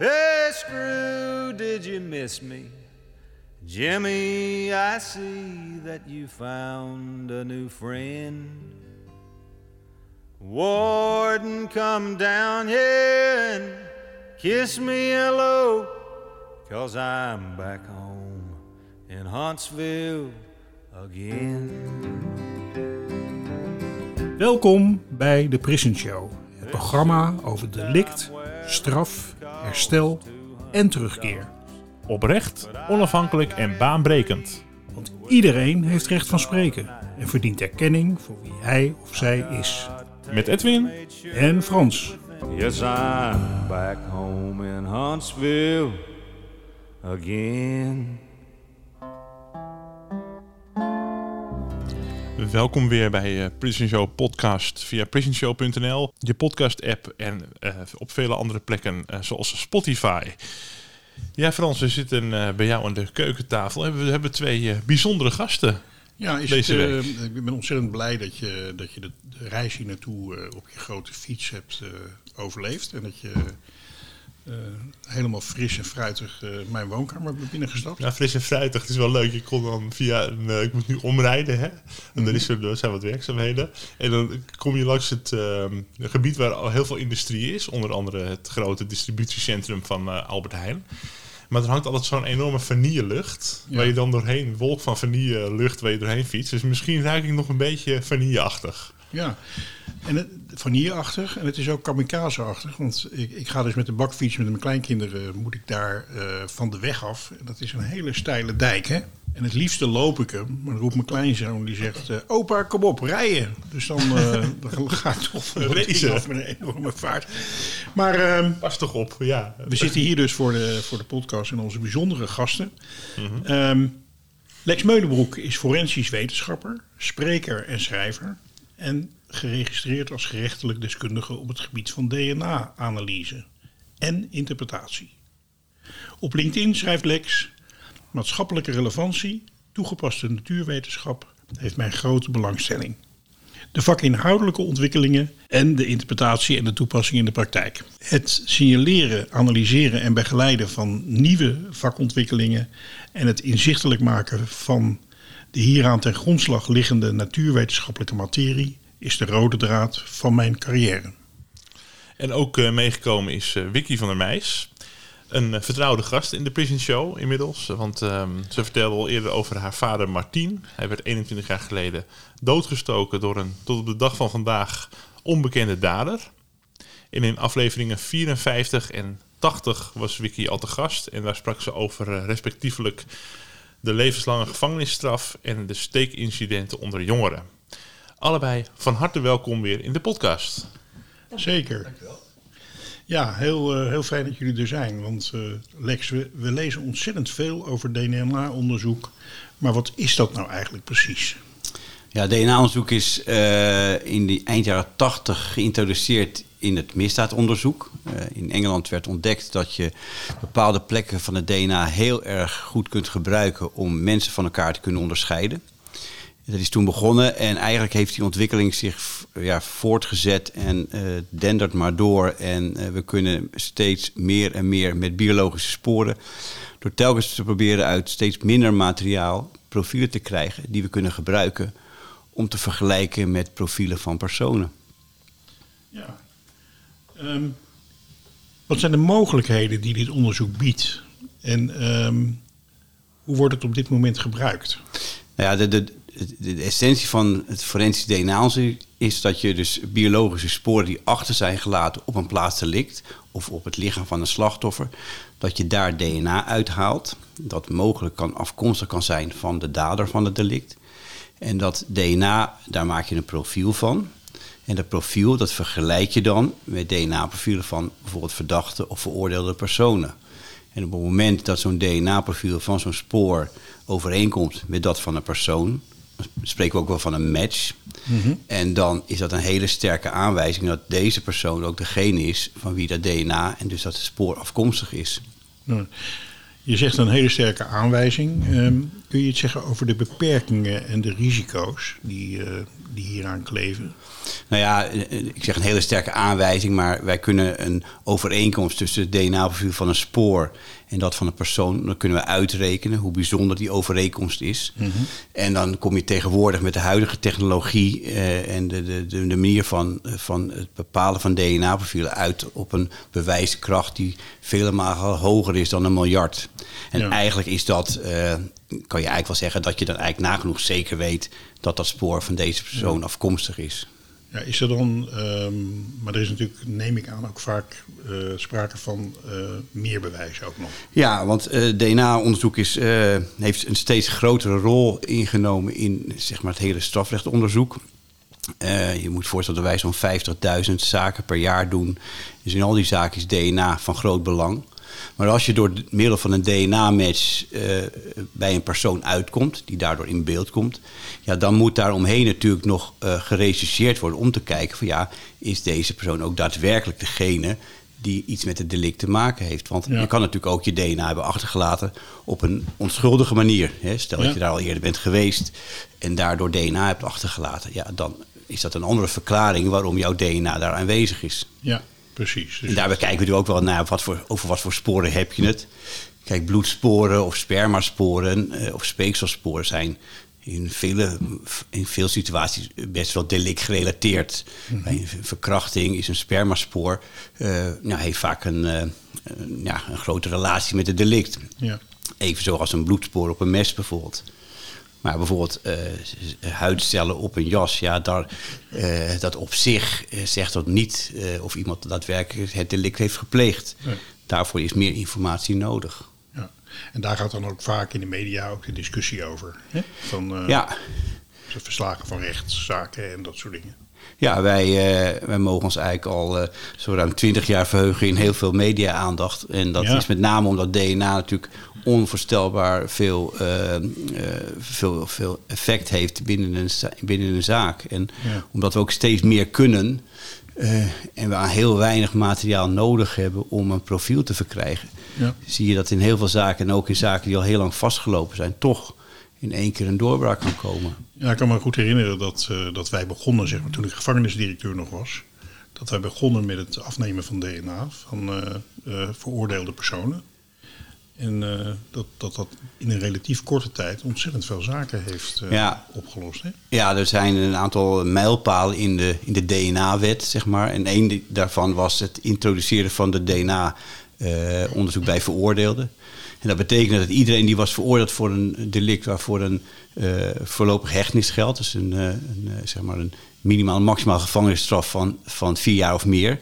Hey, Screw, did you miss me? Jimmy, I see that you found a new friend. Warden, come down here kiss me hello, cause I'm back home in Huntsville again. Welkom bij de Prison Show, het programma over delict, straf, herstel en terugkeer. Oprecht, onafhankelijk en baanbrekend. Want iedereen heeft recht van spreken en verdient erkenning voor wie hij of zij is. Met Edwin En Frans. Yes, I'm back home in Huntsville again. Welkom weer bij eh, Prison Show Podcast via prisonshow.nl, je podcast app en eh, op vele andere plekken eh, zoals Spotify. Ja Frans, we zitten bij jou aan de keukentafel en we hebben twee bijzondere gasten. Ja, is Deze het, week. ik ben ontzettend blij dat je, dat je de, reis hier naartoe op je grote fiets hebt overleefd. En dat je eh, helemaal fris en fruitig eh, mijn woonkamer binnengestapt. Ja, fris en fruitig, het is wel leuk. Je kon dan via een, eh, ik moet nu omrijden hè. En er, is er, er zijn wat werkzaamheden. En dan kom je langs het ehm, gebied waar al heel veel industrie is. Onder andere het grote distributiecentrum van Albert Heijn. Maar er hangt altijd zo'n enorme vanillelucht. Ja. Waar je dan doorheen, een wolk van vanillelucht waar je doorheen fietst. Dus misschien ruik ik nog een beetje vanilleachtig. Ja, en het, vanilleachtig en het is ook kamikaze-achtig. Want ik, ik ga dus met de bakfiets met mijn kleinkinderen, moet ik daar eh, van de weg af. En dat is een hele steile dijk, hè. En het liefste loop ik hem, maar dan roept mijn kleinzoon, die zegt... eh, opa, kom op, rijden. Dus dan, dan ga ik toch van Racen. af met een enorme vaart. Maar ehm, Pas toch op, ja. we zitten hier dus voor de, voor de podcast en onze bijzondere gasten. Ehm, Lex Meulenbroek is forensisch wetenschapper, spreker en schrijver. En geregistreerd als gerechtelijk deskundige op het gebied van DNA-analyse en interpretatie. Op LinkedIn schrijft Lex: Maatschappelijke relevantie, toegepaste natuurwetenschap heeft mijn grote belangstelling. De vakinhoudelijke ontwikkelingen en de interpretatie en de toepassing in de praktijk. Het signaleren, analyseren en begeleiden van nieuwe vakontwikkelingen en het inzichtelijk maken van de hieraan ten grondslag liggende natuurwetenschappelijke materie is de rode draad van mijn carrière. En ook eh, meegekomen is Vicky van der Meijs. Een eh, vertrouwde gast in de Prison Show inmiddels. Want ehm, ze vertelde al eerder over haar vader Martien. Hij werd 21 jaar geleden doodgestoken door een tot op de dag van vandaag onbekende dader. En in afleveringen 54 en 80 was Vicky al te gast. En daar sprak ze over respectievelijk de levenslange gevangenisstraf en de steekincidenten onder jongeren. Allebei van harte welkom weer in de podcast. Zeker. Ja, heel, eh, heel fijn dat jullie er zijn. Want eh, Lex, we, we lezen ontzettend veel over DNA-onderzoek. Maar wat is dat nou eigenlijk precies? Ja, DNA-onderzoek is eh, in de eind jaren 80 geïntroduceerd in het misdaadonderzoek. Eh, in Engeland werd ontdekt dat je bepaalde plekken van het DNA heel erg goed kunt gebruiken om mensen van elkaar te kunnen onderscheiden. Dat is toen begonnen en eigenlijk heeft die ontwikkeling zich ja, voortgezet en eh, dendert maar door. En we kunnen steeds meer en meer met biologische sporen, door telkens te proberen uit steeds minder materiaal profielen te krijgen die we kunnen gebruiken om te vergelijken met profielen van personen. Ja. Ehm, wat zijn de mogelijkheden die dit onderzoek biedt? En ehm, hoe wordt het op dit moment gebruikt? Nou ja, de, de, de, de essentie van het forensisch DNA-onderzoek is dat je dus biologische sporen die achter zijn gelaten op een plaatsdelict of op het lichaam van een slachtoffer, dat je daar DNA uithaalt. Dat mogelijk kan afkomstig kan zijn van de dader van het delict. En dat DNA, daar maak je een profiel van. En dat profiel, dat vergelijk je dan met DNA-profielen van bijvoorbeeld verdachte of veroordeelde personen. En op het moment dat zo'n DNA-profiel van zo'n spoor overeenkomt met dat van een persoon, spreken we ook wel van een match. En dan is dat een hele sterke aanwijzing dat deze persoon ook degene is van wie dat DNA en dus dat het spoor afkomstig is. Nou, je zegt een hele sterke aanwijzing. Ehm, kun je iets zeggen over de beperkingen en de risico's die, eh, die hieraan kleven? Nou ja, eh, ik zeg een hele sterke aanwijzing, maar wij kunnen een overeenkomst tussen het DNA-profiel van een spoor en dat van een persoon, dan kunnen we uitrekenen hoe bijzonder die overeenkomst is. En dan kom je tegenwoordig met de huidige technologie eh, en de, de, de, de manier van, van het bepalen van DNA-profielen uit op een bewijskracht die vele malen hoger is dan een miljard. En Ja. eigenlijk is dat, eh, kan je eigenlijk wel zeggen, dat je dan eigenlijk nagenoeg zeker weet dat dat spoor van deze persoon afkomstig is. Ja, is er dan, ehm, maar er is natuurlijk, neem ik aan, ook vaak eh, sprake van eh, meer bewijs ook nog. Ja, want eh, DNA-onderzoek is, heeft een steeds grotere rol ingenomen in zeg maar, het hele strafrechtonderzoek. Je moet voorstellen dat wij zo'n 50.000 zaken per jaar doen. Dus in al die zaken is DNA van groot belang. Maar als je door het middel van een DNA-match eh, bij een persoon uitkomt, die daardoor in beeld komt, ja, dan moet daar omheen natuurlijk nog eh gerechercheerd worden om te kijken van ja, is deze persoon ook daadwerkelijk degene die iets met het delict te maken heeft. Want Ja. je kan natuurlijk ook je DNA hebben achtergelaten op een onschuldige manier. Hè? Stel Ja. dat je daar al eerder bent geweest en daardoor DNA hebt achtergelaten. Ja, dan is dat een andere verklaring waarom jouw DNA daar aanwezig is. Ja, precies. Dus En daarbij kijken we natuurlijk ook wel naar wat voor, over wat voor sporen heb je het. Kijk, bloedsporen of spermasporen eh, of speekselsporen zijn in, vele, in veel situaties best wel delict gerelateerd. Bij een verkrachting is een spermaspoor, eh, nou, heeft vaak een, eh, een, ja, een grote relatie met het delict. ja. Even zoals een bloedspoor op een mes bijvoorbeeld. Maar bijvoorbeeld eh, huidcellen op een jas, ja, daar, eh, dat op zich eh, zegt dat niet of iemand daadwerkelijk het delict heeft gepleegd. Nee. Daarvoor is meer informatie nodig. ja. En daar gaat dan ook vaak in de media ook de discussie over. Hè? Van Ja, de verslagen van rechtszaken en dat soort dingen. ja wij, wij mogen ons eigenlijk al eh, zo ruim twintig jaar verheugen in heel veel media-aandacht. En dat Ja. is met name omdat DNA natuurlijk onvoorstelbaar veel, eh, eh, veel, veel effect heeft binnen een, binnen een zaak. En Ja. omdat we ook steeds meer kunnen eh, en we heel weinig materiaal nodig hebben om een profiel te verkrijgen, Ja. zie je dat in heel veel zaken en ook in zaken die al heel lang vastgelopen zijn, toch in één keer een doorbraak kan komen. Ja, ik kan me goed herinneren dat, dat wij begonnen, zeg maar, toen ik gevangenisdirecteur nog was. Dat wij begonnen met het afnemen van DNA van veroordeelde personen. En eh, dat, dat dat in een relatief korte tijd ontzettend veel zaken heeft eh, Ja. opgelost. Hè? Ja, er zijn een aantal mijlpalen in de, in de DNA-wet, zeg maar. En één daarvan was het introduceren van de DNA-onderzoek bij veroordeelden. En dat betekende dat iedereen die was veroordeeld voor een delict waarvoor een eh voorlopig hechtenis geldt, dus een, eh, een, eh, zeg maar een minimaal maximaal gevangenisstraf van, van vier jaar of meer,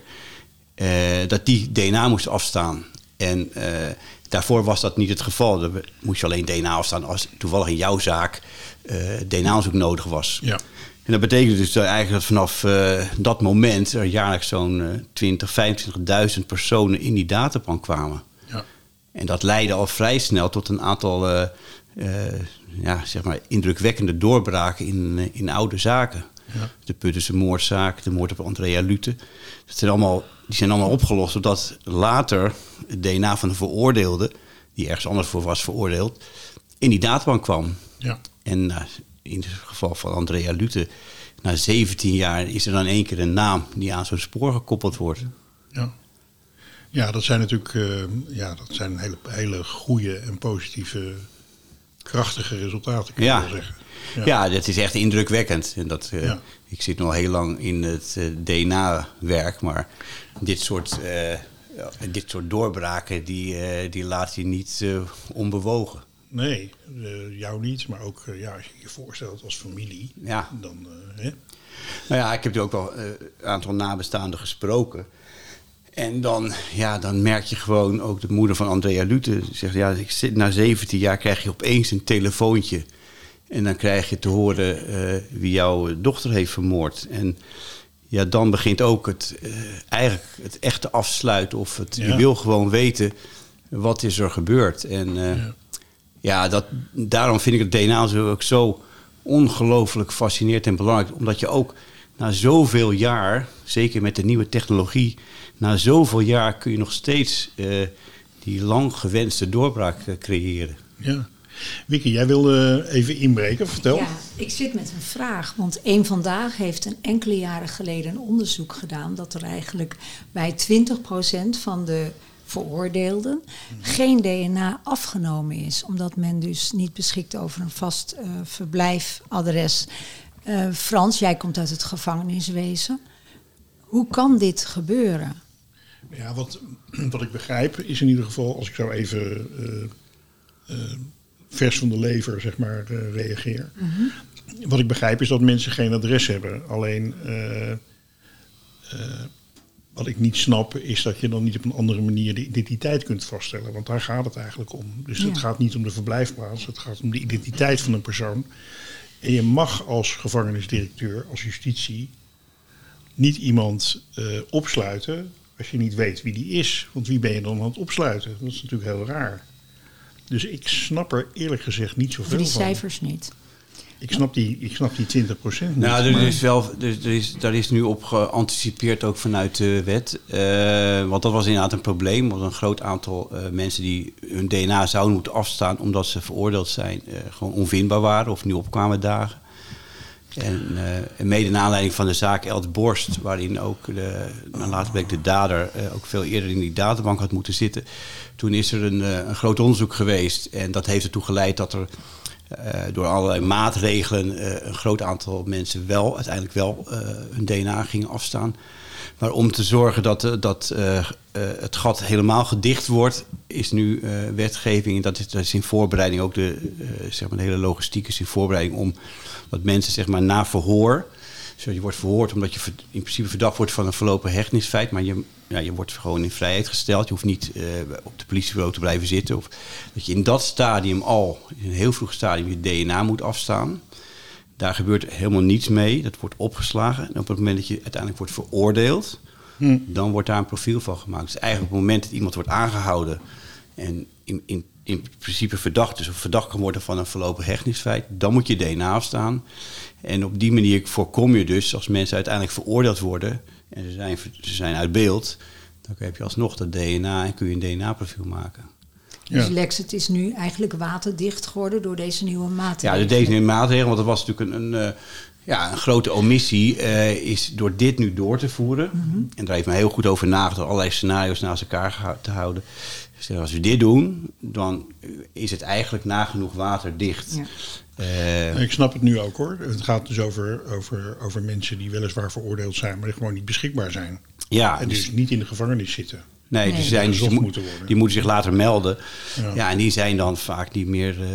eh, dat die DNA moest afstaan. En eh, daarvoor was dat niet het geval. Dan moest je alleen DNA afstaan als toevallig in jouw zaak eh DNA-onderzoek nodig was. Ja. En dat betekent dus eigenlijk dat vanaf eh, dat moment er jaarlijks zo'n eh 20, 25.000 personen in die databank kwamen. Ja. En dat leidde al vrij snel tot een aantal eh, eh, ja, zeg maar indrukwekkende doorbraken in, eh, in oude zaken. Ja. De Puttense moordzaak, de moord op Andrea Lute. Dat zijn allemaal, die zijn allemaal opgelost doordat later het DNA van de veroordeelde, die ergens anders voor was veroordeeld, in die databank kwam. Ja. En eh, in het geval van Andrea Lute, na 17 jaar is er dan één keer een naam die aan zo'n spoor gekoppeld wordt. Ja. Ja, dat zijn natuurlijk eh, ja, dat zijn hele, hele goede en positieve, krachtige resultaten, kun je Ja. wel zeggen. Ja. dat is echt indrukwekkend. En dat, eh, Ja. Ik zit al heel lang in het eh, DNA-werk, maar dit soort, eh, dit soort doorbraken die, die laat je niet onbewogen. Nee, jou niet, maar ook ja, als je je voorstelt als familie, Ja. dan hè? Nou ja, ik heb ook wel een aantal nabestaanden gesproken. En dan, ja, dan merk je gewoon, ook de moeder van Andrea Lute zegt... ja, ik zit, na 17 jaar krijg je opeens een telefoontje... en dan krijg je te horen eh, wie jouw dochter heeft vermoord. En ja, dan begint ook het, eh, eigenlijk het echte afsluiten... of het, Ja. je wil gewoon weten, wat is er gebeurd? En eh, Ja. ja, dat, daarom vind ik het DNA ook zo ongelooflijk fascinerend en belangrijk. Omdat je ook na zoveel jaar, zeker met de nieuwe technologie, na zoveel jaar kun je nog steeds die lang gewenste doorbraak creëren. Ja. Vicky, jij wilde even inbreken, vertel. Ja, ik zit met een vraag. Want één Vandaag heeft een enkele jaren geleden een onderzoek gedaan... dat er eigenlijk bij 20% van de veroordeelden geen DNA afgenomen is. Omdat men dus niet beschikt over een vast eh, verblijfadres. Eh, Frans, jij komt uit het gevangeniswezen. Hoe kan dit gebeuren? Ja, wat, wat ik begrijp is in ieder geval, als ik zo even eh, vers van de lever zeg maar, eh, reageer. Wat ik begrijp is dat mensen geen adres hebben. Alleen eh, eh, wat ik niet snap is dat je dan niet op een andere manier de identiteit kunt vaststellen. Want daar gaat het eigenlijk om. Dus het gaat niet om de verblijfplaats, het gaat om de identiteit van een persoon. En je mag als gevangenisdirecteur, als justitie, niet iemand opsluiten als je niet weet wie die is. Want wie ben je dan aan het opsluiten? Dat is natuurlijk heel raar. Dus ik snap er eerlijk gezegd niet Voor zoveel die van. cijfers niet. Ik snap die, ik snap die 20% niet. Nou, er maar- is wel, er, er is, daar is nu op geanticipeerd ook vanuit de wet. Eh, want dat was inderdaad een probleem. Want een groot aantal eh, mensen die hun DNA zouden moeten afstaan omdat ze veroordeeld zijn, eh, gewoon onvindbaar waren of nu opkwamen dagen. En, eh, mede naar aanleiding van de zaak Eld Borst, waarin ook de, nou, later bleek de dader eh, ook veel eerder in die databank had moeten zitten. Toen is er een, eh, een groot onderzoek geweest en dat heeft ertoe geleid dat er eh, door allerlei maatregelen eh, een groot aantal mensen wel uiteindelijk wel eh, hun DNA gingen afstaan. Maar om te zorgen dat, dat het gat helemaal gedicht wordt, is nu wetgeving. En dat is, in voorbereiding ook de, zeg maar de hele logistiek is in voorbereiding om dat mensen zeg maar na verhoor. Dus je wordt verhoord omdat je in principe verdacht wordt van een verlopen hechtenisfeit. Maar je, ja, je wordt gewoon in vrijheid gesteld. Je hoeft niet eh, op de politiebureau te blijven zitten. Of dat je in dat stadium al, in een heel vroeg stadium, je DNA moet afstaan. Daar gebeurt helemaal niets mee. Dat wordt opgeslagen. En op het moment dat je uiteindelijk wordt veroordeeld, dan wordt daar een profiel van gemaakt. Dus eigenlijk op het moment dat iemand wordt aangehouden en in, in, in principe verdacht is of verdacht kan worden van een verlopen hechtenisfeit, dan moet je DNA afstaan. En op die manier voorkom je dus, als mensen uiteindelijk veroordeeld worden en ze zijn, ze zijn uit beeld, dan heb je alsnog dat DNA en kun je een DNA-profiel maken. Ja. Dus Lex, het is nu eigenlijk waterdicht geworden door deze nieuwe Ja, maatregelen. de deze nieuwe maatregelen, want dat was natuurlijk een, een, eh, ja, een grote omissie, eh, is door dit nu door te voeren. En daar heeft men heel goed over nagedacht, allerlei scenario's naast elkaar te houden. Dus als we dit doen, dan is het eigenlijk nagenoeg waterdicht. Ja. Eh, Ik snap het nu ook hoor. Het gaat dus over, over, over mensen die weliswaar veroordeeld zijn, maar die gewoon niet beschikbaar zijn. ja, En dus- dus niet in de gevangenis zitten. Nee, Nee. dus die, zijn, dus die, mo- moeten worden. die moeten zich later melden. Ja. Ja. en die zijn dan vaak niet meer, eh,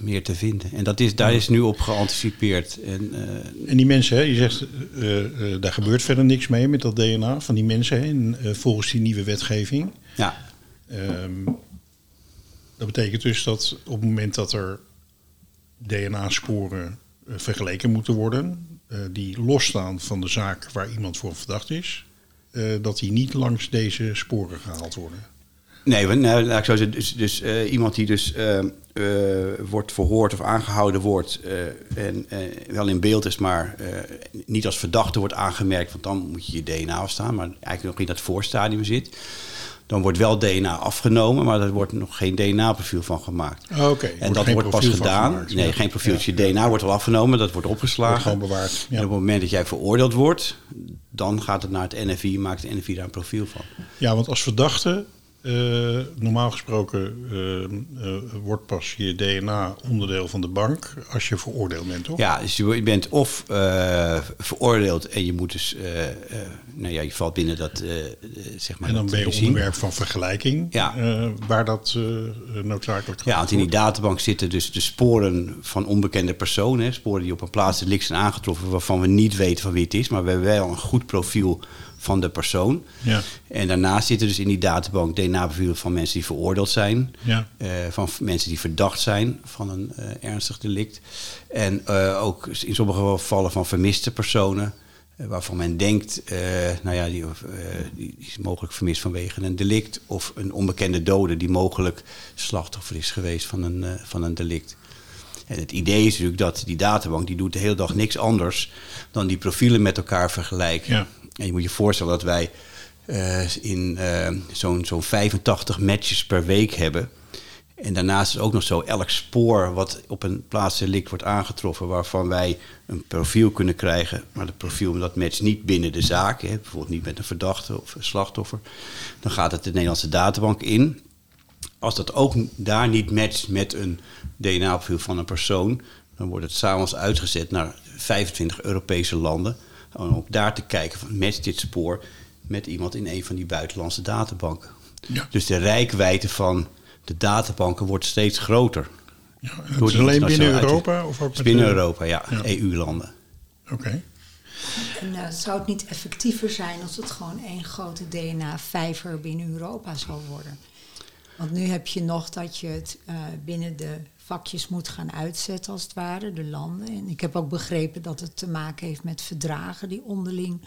meer te vinden. En dat is, daar is nu op geanticipeerd. En, eh, En die mensen, hè, je zegt, eh, eh, daar gebeurt verder niks mee met dat DNA van die mensen. Hè, en, eh, volgens die nieuwe wetgeving. ja, Ehm, dat betekent dus dat op het moment dat er DNA-sporen eh, vergeleken moeten worden, eh, die losstaan van de zaak waar iemand voor verdacht is, eh, dat die niet langs deze sporen gehaald worden. Nee, want, nou, laat ik zeggen, dus, dus iemand die dus wordt verhoord of aangehouden wordt en wel in beeld is, maar niet als verdachte wordt aangemerkt, want dan moet je je DNA afstaan, maar eigenlijk nog in dat voorstadium zit. Dan wordt wel DNA afgenomen, maar er wordt nog geen DNA-profiel van gemaakt. Oké. En dat wordt pas gedaan. Nee, geen profiel. Dus je DNA wordt wel afgenomen, dat wordt opgeslagen. Wordt gewoon bewaard, ja. En op het moment dat jij veroordeeld wordt, dan gaat het naar het NFI, maakt het NFI daar een profiel van. Ja, want als verdachte, eh, normaal gesproken eh, eh, wordt pas je DNA onderdeel van de bank als je veroordeeld bent, toch? Ja, dus je bent of veroordeeld en je moet dus, nou ja, je valt binnen dat, zeg maar. En dan ben je regime. onderwerp van vergelijking, Ja. waar dat noodzakelijk Ja, want in die databank zitten dus de sporen van onbekende personen. Sporen die op een plaats delict zijn aangetroffen waarvan we niet weten van wie het is. Maar we hebben wel een goed profiel van de persoon. Ja. En daarnaast zitten dus in die databank DNA-profielen van mensen die veroordeeld zijn. Ja. eh, van mensen die verdacht zijn van een eh, ernstig delict. En eh, ook in sommige gevallen van vermiste personen. waarvan men denkt, nou ja, die, die is mogelijk vermist vanwege een delict. Of een onbekende dode die mogelijk slachtoffer is geweest van een, van een delict. En het idee is natuurlijk dat die databank die doet de hele dag niks anders dan die profielen met elkaar vergelijken. Ja. En je moet je voorstellen dat wij eh, in eh, zo'n zo'n 85 matches per week hebben. En daarnaast is ook nog zo, elk spoor wat op een plaatsdelict wordt aangetroffen, waarvan wij een profiel kunnen krijgen, maar het profiel dat matcht niet binnen de zaak, hè, bijvoorbeeld niet met een verdachte of een slachtoffer, dan gaat het de Nederlandse databank in. Als dat ook daar niet matcht met een DNA-profiel van een persoon, dan wordt het s'avonds uitgezet naar 25 Europese landen. Om daar te kijken van matcht dit spoor met iemand in een van die buitenlandse databanken. Ja. Dus de rijkwijde van de databanken wordt steeds groter. Ja, Door het is alleen binnen Europa? Of ook binnen de- Europa, ja, Ja. EU-landen. Oké. En eh, zou het niet effectiever zijn als het gewoon één grote DNA-vijver binnen Europa zou worden? Want nu heb je nog dat je het eh, binnen de vakjes moet gaan uitzetten, als het ware, de landen. En ik heb ook begrepen dat het te maken heeft met verdragen die onderling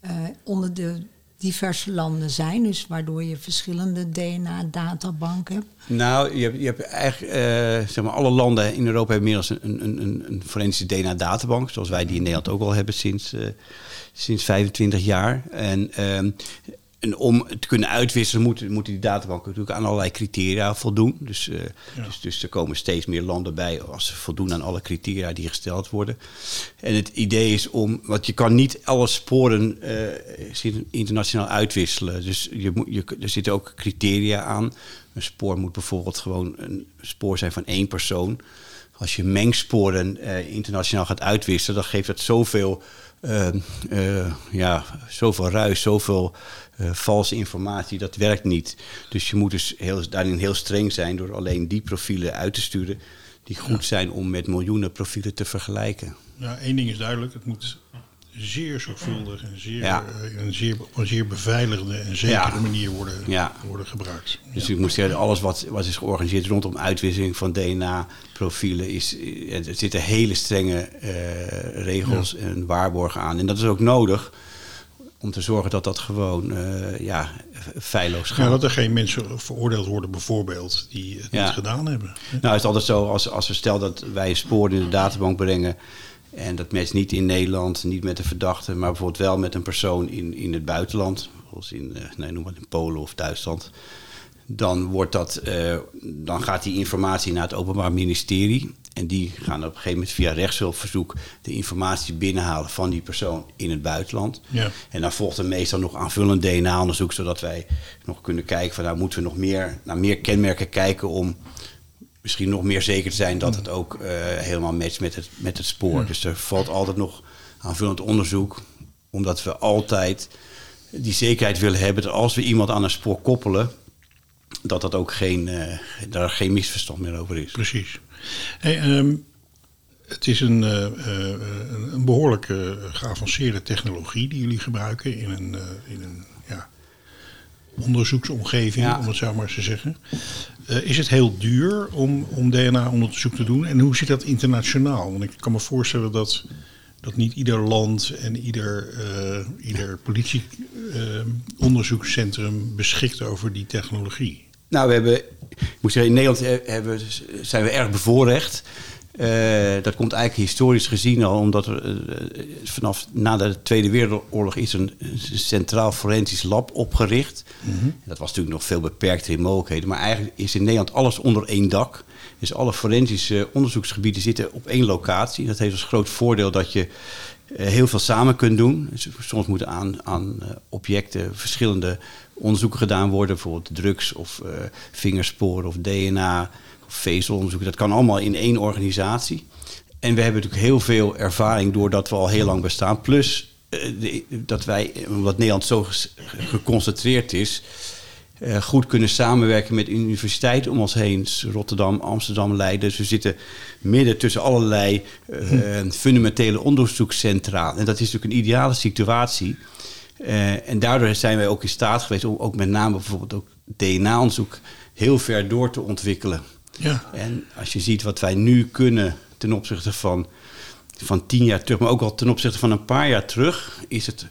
eh, onder de diverse landen zijn. Dus waardoor je verschillende DNA-databanken hebt. Nou, je hebt, je hebt eigenlijk, eh, zeg maar, alle landen in Europa hebben inmiddels een, een, een, een forensische DNA-databank, zoals wij die in Nederland ook al hebben sinds, eh, sinds 25 jaar. En, ehm, en om het te kunnen uitwisselen, moeten, moeten die databanken natuurlijk aan allerlei criteria voldoen. Dus, eh, dus, dus er komen steeds meer landen bij als ze voldoen aan alle criteria die gesteld worden. En het idee is om, want je kan niet alle sporen eh, internationaal uitwisselen. Dus je moet, je, er zitten ook criteria aan. Een spoor moet bijvoorbeeld gewoon een spoor zijn van één persoon. Als je mengsporen eh, internationaal gaat uitwisselen, dan geeft dat zoveel, eh, eh, ja, zoveel ruis, zoveel eh, valse informatie. Dat werkt niet. Dus je moet dus heel, daarin heel streng zijn door alleen die profielen uit te sturen die goed zijn om met miljoenen profielen te vergelijken. Ja, één ding is duidelijk. Het moet zeer zorgvuldig en zeer, Ja. eh, een zeer, op een zeer beveiligde en zekere Ja. manier worden, Ja. worden gebruikt. Dus ik moet zeggen, alles wat, wat is georganiseerd rondom uitwisseling van DNA-profielen, is, er zitten hele strenge eh, regels en waarborgen aan. En dat is ook nodig om te zorgen dat dat gewoon eh, ja, feilloos gaat. Ja, dat er geen mensen veroordeeld worden, bijvoorbeeld, die het niet gedaan hebben. Nou, het is altijd zo, als, als we stel dat wij spoor in de databank brengen... en dat matcht niet in Nederland, niet met een verdachte... maar bijvoorbeeld wel met een persoon in, in het buitenland... zoals in, eh, nee, noem maar in Polen of Duitsland... dan, wordt dat, eh, dan gaat die informatie naar het Openbaar Ministerie... en die gaan op een gegeven moment via rechtshulpverzoek... de informatie binnenhalen van die persoon in het buitenland... Ja. En dan volgt er meestal nog aanvullend DNA-onderzoek, zodat wij nog kunnen kijken van nou moeten we nog meer naar meer kenmerken kijken om misschien nog meer zeker te zijn dat het ook eh, helemaal matcht met het, met het spoor. Dus er valt altijd nog aanvullend onderzoek, omdat we altijd die zekerheid willen hebben dat als we iemand aan een spoor koppelen, dat dat ook geen, eh, daar geen misverstand meer over is. Precies. Hey, ehm, het is een, eh, een, behoorlijk eh, geavanceerde technologie die jullie gebruiken in een, in een ja, onderzoeksomgeving, Ja. om het zo maar eens te zeggen. Eh, is het heel duur om, om DNA-onderzoek te doen? En hoe zit dat internationaal? Want ik kan me voorstellen dat, dat niet ieder land en ieder, eh ieder politieonderzoekscentrum beschikt over die technologie. Nou, we hebben, ik moet zeggen, in Nederland he- hebben, zijn we erg bevoorrecht. Eh, dat komt eigenlijk historisch gezien al, omdat er eh, vanaf na de Tweede Wereldoorlog is een, een centraal forensisch lab opgericht. Dat was natuurlijk nog veel beperkter in mogelijkheden, maar eigenlijk is in Nederland alles onder één dak. Dus alle forensische onderzoeksgebieden zitten op één locatie. Dat heeft als groot voordeel dat je eh, heel veel samen kunt doen. Dus soms moeten aan, aan objecten verschillende onderzoeken gedaan worden. Bijvoorbeeld drugs of vingersporen of DNA of vezelonderzoeken. Dat kan allemaal in één organisatie. En we hebben natuurlijk heel veel ervaring doordat we al heel lang bestaan. Plus eh, de- dat wij, omdat Nederland zo geconcentreerd is... eh, goed kunnen samenwerken met universiteiten om ons heen. Dus Rotterdam, Amsterdam, Leiden. Dus we zitten midden tussen allerlei eh, fundamentele onderzoekscentra. En dat is natuurlijk een ideale situatie. En daardoor zijn wij ook in staat geweest om ook met name bijvoorbeeld ook DNA-onderzoek heel ver door te ontwikkelen. Ja. En als je ziet wat wij nu kunnen ten opzichte van, van tien jaar terug, maar ook al ten opzichte van een paar jaar terug, is het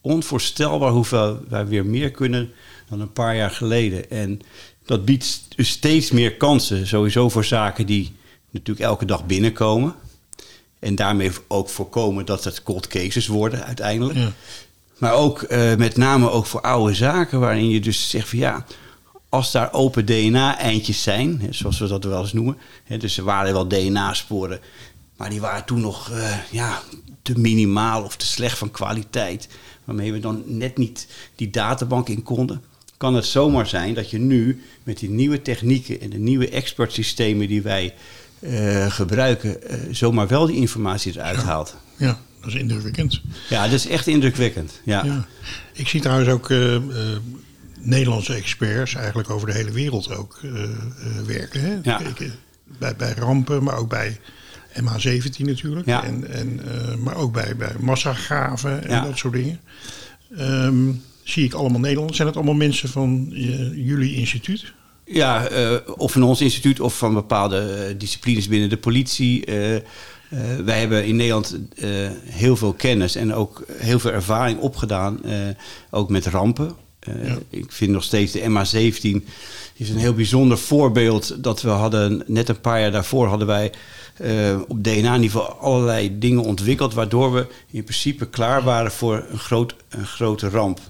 onvoorstelbaar hoeveel wij weer meer kunnen dan een paar jaar geleden. En dat biedt dus steeds meer kansen, sowieso voor zaken die natuurlijk elke dag binnenkomen. En daarmee ook voorkomen dat het cold cases worden uiteindelijk. Ja. Maar ook eh, met name ook voor oude zaken, waarin je dus zegt van ja, als daar open DNA-eindjes zijn, hè, zoals we dat wel eens noemen. Hè, dus er waren wel DNA-sporen, maar die waren toen nog eh, ja, te minimaal of te slecht van kwaliteit. Waarmee we dan net niet die databank in konden. Kan het zomaar zijn dat je nu met die nieuwe technieken en de nieuwe expertsystemen die wij eh, gebruiken, eh, zomaar wel die informatie eruit haalt. Ja, dat is indrukwekkend. Ja, dat is echt indrukwekkend. Ja. Ja. Ik zie trouwens ook Nederlandse experts eigenlijk over de hele wereld ook eh, eh, werken. Hè? Ja. Eh, bij, bij rampen, maar ook bij MH17 natuurlijk. Ja. En, en, maar ook bij, bij massagraven en Ja. dat soort dingen. Ehm, zie ik allemaal Nederlanders. Zijn het allemaal mensen van jullie instituut? Ja, of van ons instituut of van bepaalde disciplines binnen de politie. Wij hebben in Nederland heel veel kennis en ook heel veel ervaring opgedaan, ook met rampen. Eh, Ja. Ik vind nog steeds de MH17 is een heel bijzonder voorbeeld dat we hadden, net een paar jaar daarvoor hadden wij eh, op DNA-niveau allerlei dingen ontwikkeld, waardoor we in principe klaar waren voor een, groot, een grote ramp.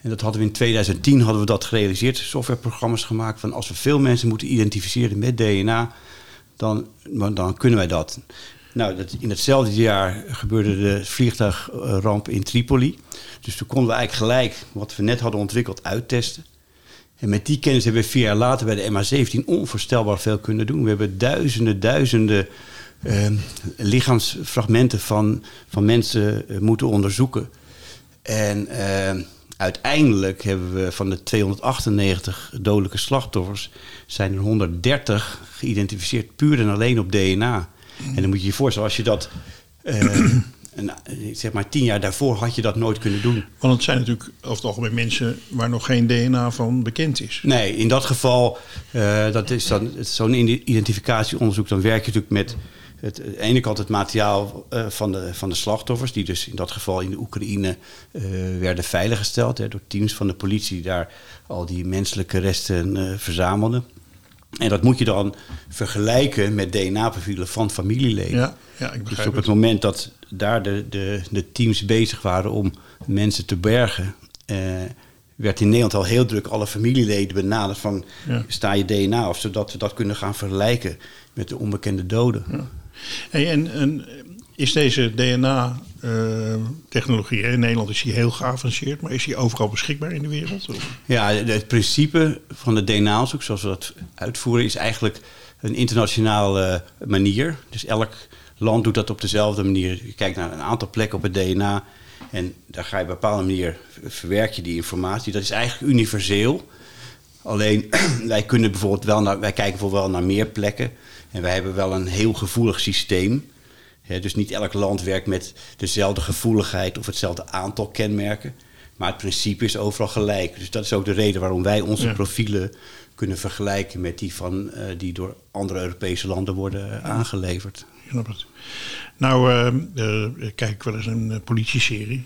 En dat hadden we in 2010 hadden we dat gerealiseerd, softwareprogramma's gemaakt van als we veel mensen moeten identificeren met DNA, dan dan kunnen wij dat. Nou, dat, in hetzelfde jaar gebeurde de vliegtuigramp in Tripoli. Dus toen konden we eigenlijk gelijk wat we net hadden ontwikkeld uittesten. En met die kennis hebben we vier jaar later bij de MH17 onvoorstelbaar veel kunnen doen. We hebben duizenden, duizenden eh, lichaamsfragmenten van, van mensen eh, moeten onderzoeken. En eh, uiteindelijk hebben we van de 298 dodelijke slachtoffers... zijn er 130 geïdentificeerd puur en alleen op DNA. En dan moet je je voorstellen, als je dat... eh, een, zeg maar tien jaar daarvoor had je dat nooit kunnen doen. Want het zijn natuurlijk over het algemeen mensen waar nog geen DNA van bekend is. Nee, in dat geval, eh, dat is dan zo'n ide- identificatieonderzoek, dan werk je natuurlijk met het, aan de ene kant het materiaal eh, van, de, van de slachtoffers, die dus in dat geval in de Oekraïne eh, werden veiliggesteld hè, door teams van de politie, die daar al die menselijke resten eh, verzamelden. En dat moet je dan vergelijken met DNA-profielen van familieleden. Ja, ja ik Dus begrijp op het. het moment dat daar de, de, de teams bezig waren om mensen te bergen, eh, werd in Nederland al heel druk alle familieleden benaderd van Ja. sta je DNA of zodat we dat kunnen gaan vergelijken met de onbekende doden. Hey, en, en is deze DNA-technologie, in Nederland is die heel geavanceerd, maar is die overal beschikbaar in de wereld? Ja, het principe van het DNA-onderzoek, zoals we dat uitvoeren, is eigenlijk een internationale manier. Dus elk land doet dat op dezelfde manier. Je kijkt naar een aantal plekken op het DNA en daar ga je op een bepaalde manier verwerk je die informatie. Dat is eigenlijk universeel. Alleen wij kunnen bijvoorbeeld wel naar, wij kijken bijvoorbeeld wel naar meer plekken en wij hebben wel een heel gevoelig systeem. Dus niet elk land werkt met dezelfde gevoeligheid of hetzelfde aantal kenmerken. Maar het principe is overal gelijk. Dus dat is ook de reden waarom wij onze Ja. profielen kunnen vergelijken met die van, eh, die door andere Europese landen worden eh, aangeleverd. Ik snap het. Nou, eh, kijk ik wel eens een politieserie.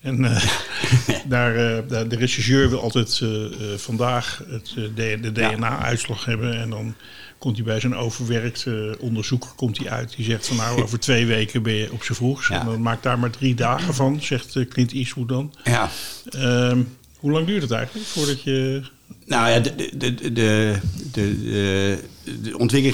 En eh, daar, eh, daar- de regisseur wil altijd eh, vandaag het, de, de Ja. DNA-uitslag hebben. En dan komt hij bij zo'n overwerkt onderzoeker komt hij uit. Die zegt van nou, over twee weken ben je op z'n vroegst. Ja. En dan maak daar maar drie dagen van, zegt Clint Eastwood dan. Ja, Ehm, hoe lang duurt het eigenlijk voordat je... Nou ja, de, de, de, de,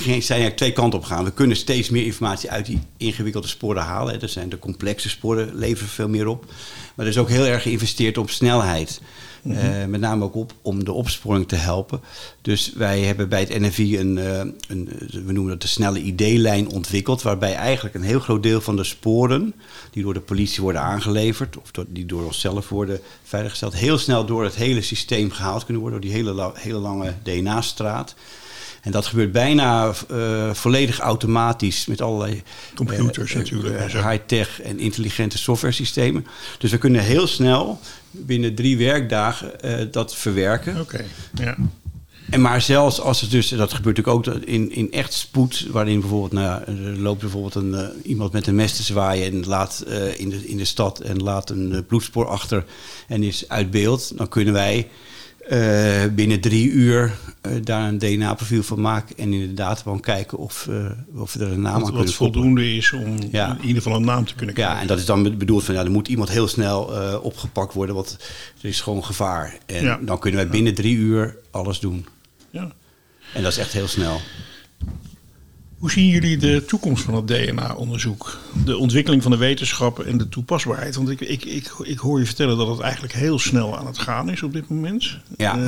zijn eigenlijk twee kanten op gaan. We kunnen steeds meer informatie uit die ingewikkelde sporen halen. Er zijn de complexe sporen, leveren veel meer op. Maar er is ook heel erg geïnvesteerd op snelheid. Eh, met name ook op, om de opsporing te helpen. Dus wij hebben bij het NFI een, eh, een we noemen dat de snelle ID-lijn ontwikkeld. Waarbij eigenlijk een heel groot deel van de sporen die door de politie worden aangeleverd. Of door, die door onszelf worden veiliggesteld. Heel snel door het hele systeem gehaald kunnen worden. Door die hele, hele lange DNA-straat. En dat gebeurt bijna eh, volledig automatisch met allerlei Computers eh, natuurlijk eh, high-tech en intelligente software systemen. Dus we kunnen heel snel binnen drie werkdagen dat verwerken. Oké, ja. En maar zelfs als het dus, dat gebeurt natuurlijk ook in, in echt spoed, waarin bijvoorbeeld, nou ja, er loopt bijvoorbeeld een, iemand met een mes te zwaaien en laat in, de, in de stad en laat een eh, bloedspoor achter en is uit beeld, dan kunnen wij eh, binnen drie uur eh, daar een DNA-profiel van maken en in de databank kijken of, eh, of we er een naam aan Wat, kunnen wat koppelen. voldoende is om Ja. in ieder geval een naam te kunnen krijgen. Ja, en dat is dan bedoeld van ja, er moet iemand heel snel opgepakt worden, want er is gewoon gevaar. En Ja. dan kunnen wij binnen drie uur alles doen. Ja. En dat is echt heel snel. Hoe zien jullie de toekomst van het DNA-onderzoek? De ontwikkeling van de wetenschap en de toepasbaarheid? Want ik, ik, ik, ik hoor je vertellen dat het eigenlijk heel snel aan het gaan is op dit moment. Ja. Eh,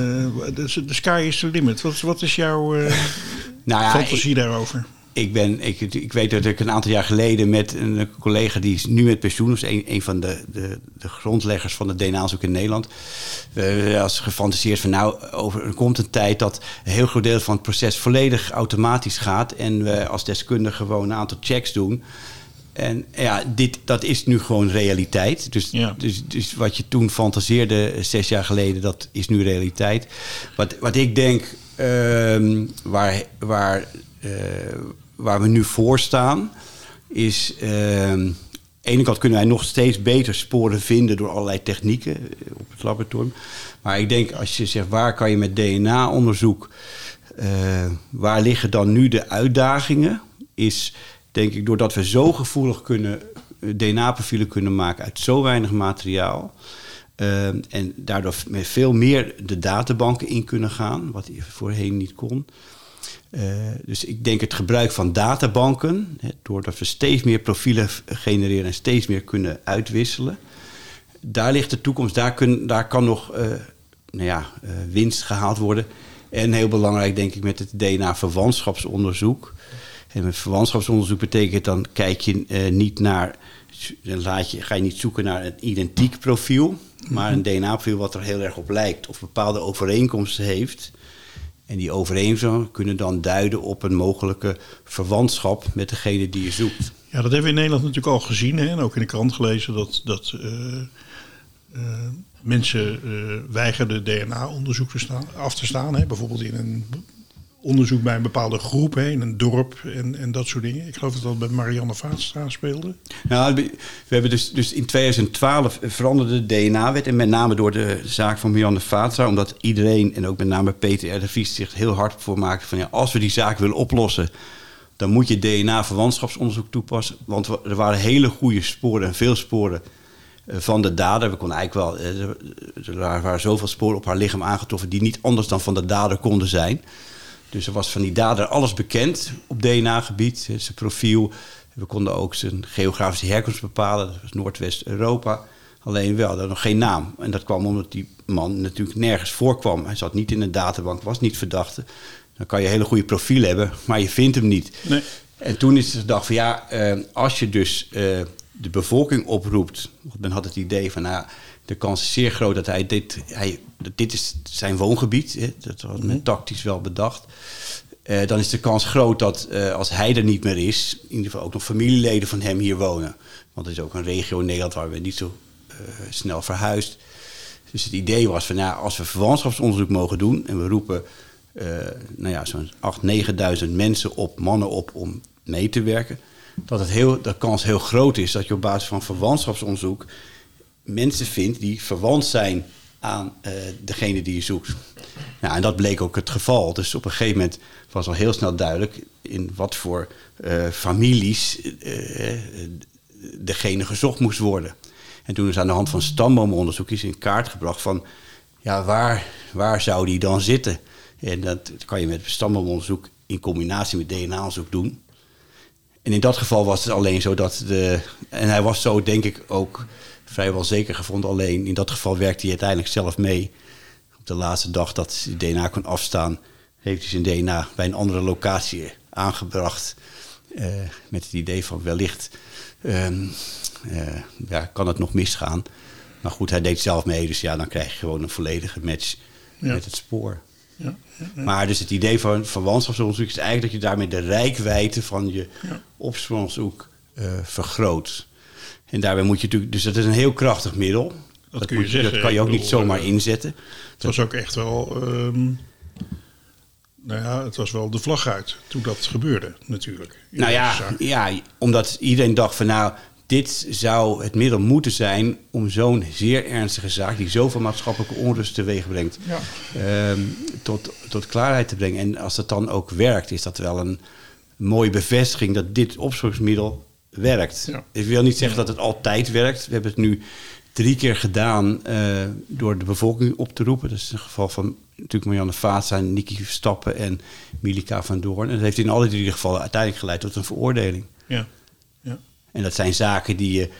de, de sky is the limit. Wat, wat is jouw eh, Nou ja, fantasie daarover? Ik, ben, ik, ik weet dat ik een aantal jaar geleden met een collega die is nu met pensioen, dus een, een van de, de, de grondleggers van het DNA-zoek in Nederland, we als gefantaseerd van nou, over, er komt een tijd dat een heel groot deel van het proces volledig automatisch gaat en we als deskundige gewoon een aantal checks doen. En ja, dit, dat is nu gewoon realiteit. Dus, Ja. dus, dus wat je toen fantaseerde zes jaar geleden, dat is nu realiteit. Wat, wat ik denk, ehm, waar, waar, eh, waar we nu voor staan, is... ehm, de ene kant kunnen wij nog steeds beter sporen vinden door allerlei technieken eh, op het laboratorium. Maar ik denk als je zegt waar kan je met DNA-onderzoek, eh, waar liggen dan nu de uitdagingen, is denk ik doordat we zo gevoelig kunnen eh, DNA-profielen kunnen maken uit zo weinig materiaal. eh, en daardoor met veel meer de databanken in kunnen gaan, wat voorheen niet kon. Eh, dus ik denk het gebruik van databanken, hè, doordat we steeds meer profielen genereren en steeds meer kunnen uitwisselen. Daar ligt de toekomst, daar, kun, daar kan nog eh, nou ja, eh, winst gehaald worden. En heel belangrijk denk ik met het DNA-verwantschapsonderzoek. En met verwantschapsonderzoek betekent dan kijk je eh, niet naar, dan laat je, ga je niet zoeken naar een identiek profiel, maar een DNA-profiel wat er heel erg op lijkt of bepaalde overeenkomsten heeft. En die overeenkomsten kunnen dan duiden op een mogelijke verwantschap met degene die je zoekt. Ja, dat hebben we in Nederland natuurlijk al gezien. Hè? En ook in de krant gelezen dat, dat eh, eh, mensen eh weigerden DNA-onderzoek af te staan. Hè? Bijvoorbeeld in een onderzoek bij een bepaalde groep, hè? in een dorp en, en dat soort dingen. Ik geloof dat dat bij Marianne Vaatstra speelde. Nou, we hebben dus, dus in 2012 veranderde de DNA-wet. En met name door de zaak van Marianne Vaatstra. Omdat iedereen, en ook met name Peter R. de Vries, zich heel hard voor maakte van... Ja, als we die zaak willen oplossen, dan moet je DNA-verwantschapsonderzoek toepassen. Want er waren hele goede sporen en veel sporen eh, van de dader. We konden eigenlijk wel... eh, Er waren zoveel sporen op haar lichaam aangetroffen... die niet anders dan van de dader konden zijn... Dus er was van die dader alles bekend op DNA-gebied. Zijn profiel. We konden ook zijn geografische herkomst bepalen. Dat was Noordwest-Europa. Alleen wel, er nog geen naam. En dat kwam omdat die man natuurlijk nergens voorkwam. Hij zat niet in een databank, was niet verdachte. Dan kan je hele goede profiel hebben, maar je vindt hem niet. Nee. En toen is er gedacht van ja, eh, als je dus eh, de bevolking oproept, men had het idee van nou, de kans is zeer groot dat hij dit, hij, dit is zijn woongebied, hè, dat was men tactisch wel bedacht. Eh, dan is de kans groot dat eh, als hij er niet meer is, in ieder geval ook nog familieleden van hem hier wonen. Want het is ook een regio in Nederland waar we niet zo eh, snel verhuist. Dus het idee was van ja, als we verwantschapsonderzoek mogen doen en we roepen nou ja, zo'n 8.000, 9.000 mensen op, mannen op om mee te werken, dat het heel, de kans heel groot is dat je op basis van verwantschapsonderzoek mensen vindt die verwant zijn aan eh, degene die je zoekt. Ja, en dat bleek ook het geval. Dus op een gegeven moment was al heel snel duidelijk in wat voor eh, families eh, degene gezocht moest worden. En toen is aan de hand van stamboomonderzoek is in kaart gebracht van ja, waar, waar zou die dan zitten? En dat kan je met stamboomonderzoek in combinatie met DNA-onderzoek doen. En in dat geval was het alleen zo dat de. En hij was zo, denk ik, ook vrijwel zeker gevonden. Alleen in dat geval werkte hij uiteindelijk zelf mee. Op de laatste dag dat hij DNA kon afstaan, heeft hij zijn DNA bij een andere locatie aangebracht. eh, met het idee van wellicht ehm, eh, ja, kan het nog misgaan. Maar goed, hij deed zelf mee, dus ja, dan krijg je gewoon een volledige match Ja. met het spoor. Ja. Maar dus het idee van verwantschapsonderzoek is eigenlijk dat je daarmee de rijkwijde van je Ja. opsporingsonderzoek eh, vergroot. En daarbij moet je natuurlijk, dus dat is een heel krachtig middel. Dat, kun je moet- zeggen. dat kan je ook niet zomaar eh, inzetten. Het was ook echt wel. ehm, nou ja, het was wel de vlag uit toen dat gebeurde, natuurlijk. Nou ja, zaak. ja, omdat iedereen dacht van nou, dit zou het middel moeten zijn om zo'n zeer ernstige zaak, die zoveel maatschappelijke onrust teweeg brengt, Ja. ehm, tot, tot klaarheid te brengen. En als dat dan ook werkt, is dat wel een mooie bevestiging dat dit opsporingsmiddel werkt. Ja. Ik wil niet zeggen dat het altijd werkt. We hebben het nu drie keer gedaan eh, door de bevolking op te roepen. Dat is het geval van natuurlijk Marianne Vaatza, Nicky Verstappen en Milika van Doorn. En dat heeft in alle drie gevallen uiteindelijk geleid tot een veroordeling. Ja. ja. En dat zijn zaken die je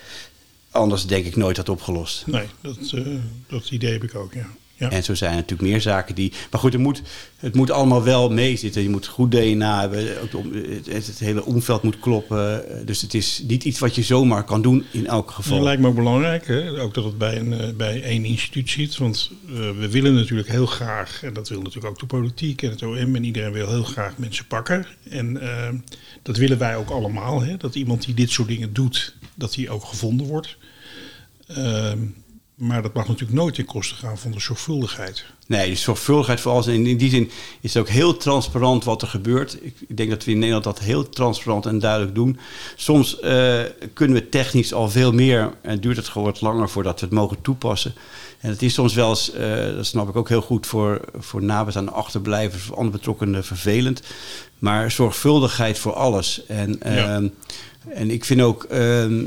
anders denk ik nooit had opgelost. Nee, dat, eh, dat idee heb ik ook, ja. Ja. En zo zijn er natuurlijk meer zaken die. Maar goed, het moet, het moet allemaal wel meezitten. Je moet goed DNA hebben. Het, het hele omveld moet kloppen. Dus het is niet iets wat je zomaar kan doen in elk geval. Dat lijkt me ook belangrijk, hè? ook dat het bij, een, eh, bij één instituut zit. Want eh, we willen natuurlijk heel graag, en dat wil natuurlijk ook de politiek en het OM, en iedereen wil heel graag mensen pakken. En eh, dat willen wij ook allemaal, hè? dat iemand die dit soort dingen doet, dat die ook gevonden wordt. Ehm, maar dat mag natuurlijk nooit ten koste gaan van de zorgvuldigheid. Nee, de zorgvuldigheid voor alles. En in die zin is het ook heel transparant wat er gebeurt. Ik, denk dat we in Nederland dat heel transparant en duidelijk doen. Soms eh, kunnen we technisch al veel meer en duurt het gewoon wat langer voordat we het mogen toepassen. En het is soms wel eens, eh, dat snap ik ook heel goed, voor, voor nabestaanden achterblijvers of andere betrokkenen vervelend. Maar zorgvuldigheid voor alles. En, Ja. ehm, en ik vind ook ehm,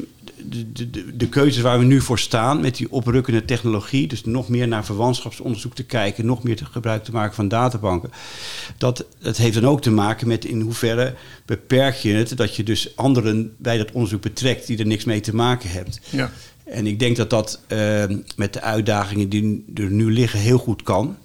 de, de, de, keuzes waar we nu voor staan met die oprukkende technologie, dus nog meer naar verwantschapsonderzoek te kijken, nog meer te gebruik te maken van databanken. Dat, dat heeft dan ook te maken met in hoeverre beperk je het, dat je dus anderen bij dat onderzoek betrekt die er niks mee te maken hebt. Ja, En ik denk dat dat ehm, met de uitdagingen die er nu liggen heel goed kan.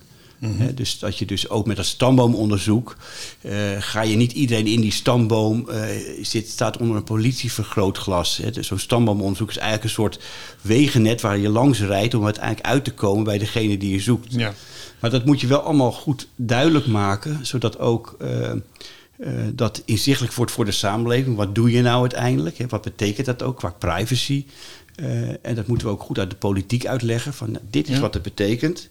Hè, dus dat je dus ook met dat stamboomonderzoek eh, ga je niet iedereen in die stamboom eh, zit, staat onder een politievergrootglas. Hè. Dus zo'n stamboomonderzoek is eigenlijk een soort wegennet waar je langs rijdt om uiteindelijk uit te komen bij degene die je zoekt. ja. Maar dat moet je wel allemaal goed duidelijk maken, zodat ook eh, dat inzichtelijk wordt voor de samenleving. Wat doe je nou uiteindelijk? Hè? Wat betekent dat ook qua privacy? En dat moeten we ook goed uit de politiek uitleggen. Van nou, dit is Ja. wat het betekent.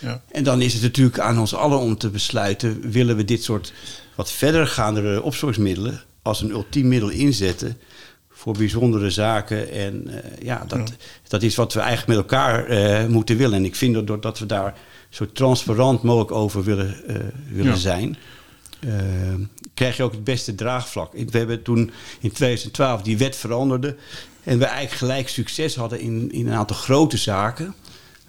Ja. En dan is het natuurlijk aan ons allen om te besluiten: willen we dit soort wat verdergaande opsporingsmiddelen als een ultiem middel inzetten voor bijzondere zaken? En eh, ja, dat, dat is wat we eigenlijk met elkaar eh, moeten willen. En ik vind dat doordat we daar zo transparant mogelijk over willen, eh, willen Ja. zijn. krijg je ook het beste draagvlak. We hebben toen in 2012 die wet veranderde. En we eigenlijk gelijk succes hadden in, in een aantal grote zaken.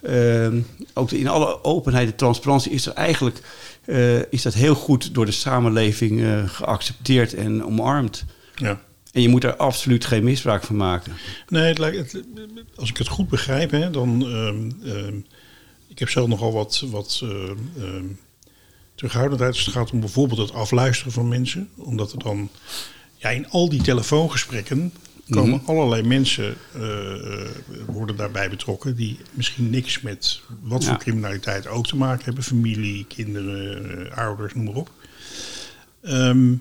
Ehm, ook in alle openheid en transparantie is er eigenlijk eh, is dat heel goed door de samenleving eh, geaccepteerd en omarmd. ja. En je moet er absoluut geen misbruik van maken. Nee, het lijkt, het- als ik het goed begrijp, hè, dan. ehm, ehm, ik heb zelf nogal wat, wat ehm, terughoudendheid als het gaat om bijvoorbeeld het afluisteren van mensen. Omdat er dan. Ja, in al die telefoongesprekken komen Mhm. allerlei mensen eh, eh, worden daarbij betrokken die misschien niks met wat voor Ja. criminaliteit ook te maken hebben. Familie, kinderen, eh, ouders, noem maar op. Ehm,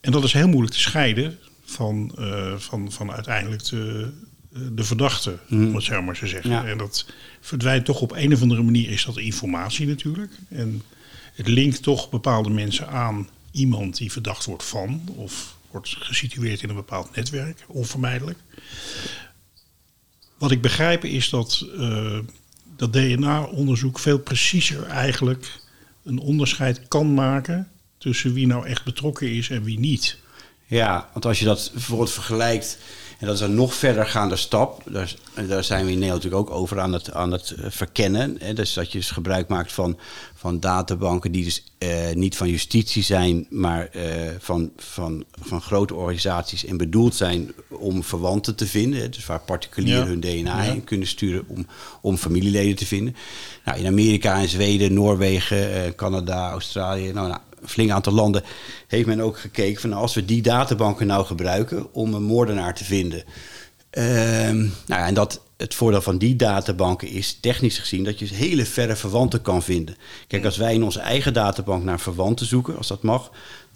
en dat is heel moeilijk te scheiden van, van, van uiteindelijk de, de verdachte, om het zo maar te zeggen. Ja. En dat verdwijnt toch op een of andere manier, is dat informatie natuurlijk. En het linkt toch bepaalde mensen aan iemand die verdacht wordt van, of wordt gesitueerd in een bepaald netwerk, onvermijdelijk. Wat ik begrijp is dat uh, dat DNA-onderzoek veel preciezer eigenlijk een onderscheid kan maken tussen wie nou echt betrokken is en wie niet. Ja, want als je dat bijvoorbeeld vergelijkt, en dat is een nog verder gaande stap, daar, daar zijn we in Nederland natuurlijk ook over aan het, aan het verkennen. Hè, dus dat je dus gebruik maakt van, van databanken die dus eh, niet van justitie zijn, maar eh, van, van, van grote organisaties en bedoeld zijn om verwanten te vinden. Hè, dus waar particulieren Ja. hun DNA Ja. heen kunnen sturen om, om familieleden te vinden. Nou, in Amerika en Zweden, Noorwegen, eh, Canada, Australië, nou, nou, een flink aantal landen heeft men ook gekeken van nou, als we die databanken nou gebruiken om een moordenaar te vinden. Ehm, nou, ja, en dat het voordeel van die databanken is, technisch gezien, dat je hele verre verwanten kan vinden. Kijk, als wij in onze eigen databank naar verwanten zoeken, als dat mag,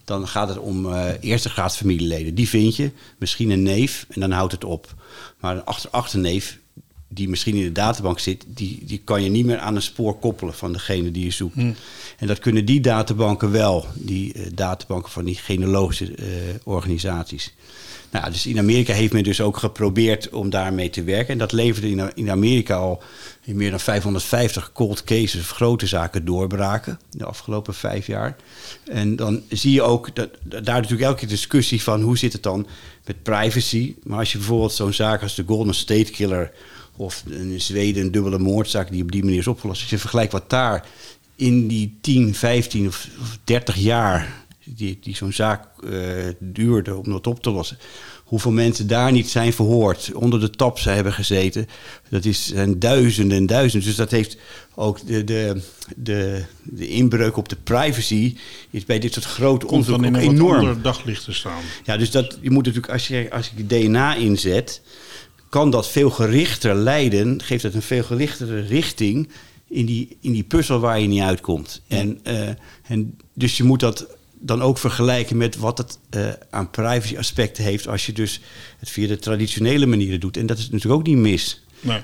dan gaat het om eh eerste graads familieleden. Die vind je, misschien een neef, en dan houdt het op. Maar een achter achterneef, die misschien in de databank zit, die, die kan je niet meer aan een spoor koppelen van degene die je zoekt. En dat kunnen die databanken wel, die eh, databanken van die genealogische eh, organisaties. Nou, dus in Amerika heeft men dus ook geprobeerd om daarmee te werken. En dat leverde in, in Amerika al in meer dan 550 cold cases of grote zaken doorbraken de afgelopen vijf jaar. En dan zie je ook dat, daar natuurlijk elke discussie van hoe zit het dan met privacy. Maar als je bijvoorbeeld zo'n zaak als de Golden State Killer of in Zweden een dubbele moordzaak die op die manier is opgelost. Als je vergelijkt wat daar in die 10, 15 of 30 jaar die, die zo'n zaak uh, duurde om dat op te lossen. Hoeveel mensen daar niet zijn verhoord, onder de tap ze hebben gezeten. Dat is, zijn duizenden en duizenden. Dus dat heeft ook de, de, de, de inbreuk op de privacy. Is bij dit soort grote onderzoeken enorm. onder daglicht te staan. Ja, dus dat, je moet natuurlijk, als je, als je DNA inzet, kan dat veel gerichter leiden. Geeft het een veel gerichtere richting in die, in die puzzel waar je niet uitkomt. En, uh, en dus je moet dat dan ook vergelijken met wat het uh, aan privacy aspecten heeft als je dus het via de traditionele manieren doet. En dat is natuurlijk ook niet mis. Nee.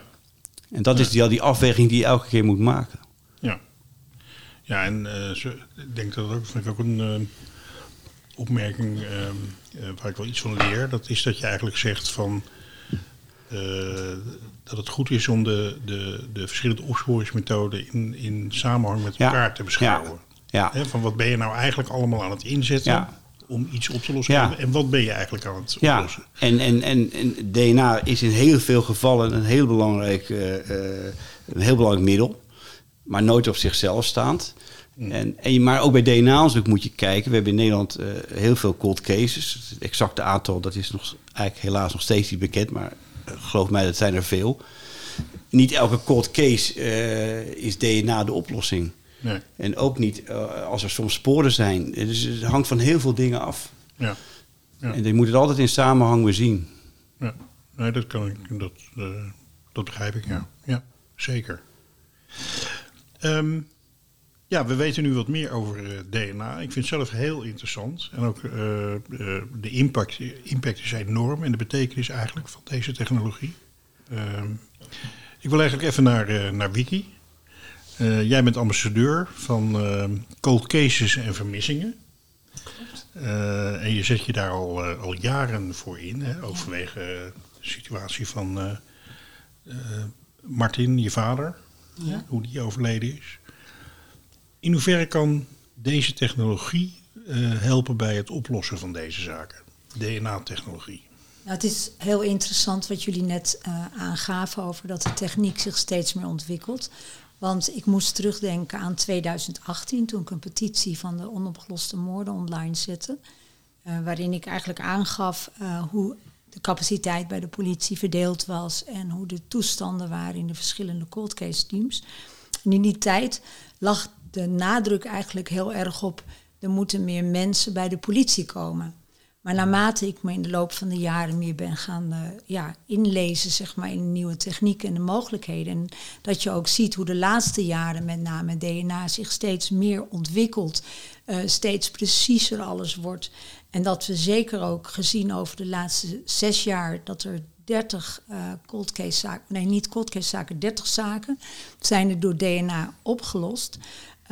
En dat is die, al die afweging die je elke keer moet maken. Ja, ja en uh, zo, ik denk dat ook, vind ik ook een opmerking waar ik wel iets van leer. Dat is dat je eigenlijk zegt van dat het goed is om de, de, de verschillende opsporingsmethoden in, in samenhang met elkaar ja. te beschouwen. Ja. He, van wat ben je nou eigenlijk allemaal aan het inzetten ja. om iets op te lossen? Ja. En wat ben je eigenlijk aan het ja. oplossen? En, en, en, en DNA is in heel veel gevallen een heel belangrijk, uh, een heel belangrijk middel. Maar nooit op zichzelf staand. Mm. En, en, maar ook bij DNA-onderzoek moet je kijken. We hebben in Nederland uh, heel veel cold cases. Het exacte aantal dat is nog, eigenlijk helaas nog steeds niet bekend. Maar geloof mij, dat zijn er veel. Niet elke cold case is DNA de oplossing. Nee. En ook niet uh, als er soms sporen zijn. Dus het hangt van heel veel dingen af. Ja. ja. En je moet het altijd in samenhang weer zien. Ja, nee, dat, kan ik, dat, uh, dat begrijp ik, ja. Ja, zeker. Um, ja, we weten nu wat meer over uh, DNA. Ik vind het zelf heel interessant. En ook de impact, impact is enorm en de betekenis eigenlijk van deze technologie. Um, ik wil eigenlijk even naar, naar Wiki. Jij bent ambassadeur van uh, cold cases en vermissingen. En je zet je daar al, al jaren voor in, hè, ook vanwege de situatie van Martin, je vader, ja. hoe die overleden is. In hoeverre kan deze technologie helpen bij het oplossen van deze zaken? DNA-technologie. Nou, het is heel interessant wat jullie net aangaven over dat de techniek zich steeds meer ontwikkelt. Want ik moest terugdenken aan 2018, toen ik een petitie van de onopgeloste moorden online zette. Uh, waarin ik eigenlijk aangaf hoe de capaciteit bij de politie verdeeld was en hoe de toestanden waren in de verschillende cold case teams. En in die tijd lag de nadruk eigenlijk heel erg op er moeten meer mensen bij de politie komen. Maar naarmate ik me in de loop van de jaren meer ben gaan uh, ja, inlezen zeg maar, in nieuwe technieken en de mogelijkheden. En dat je ook ziet hoe de laatste jaren met name DNA zich steeds meer ontwikkelt. Uh, steeds preciezer alles wordt. En dat we zeker ook gezien over de laatste zes jaar dat er 30 uh, cold case zaken, nee niet cold case zaken, 30 zaken zijn er door DNA opgelost.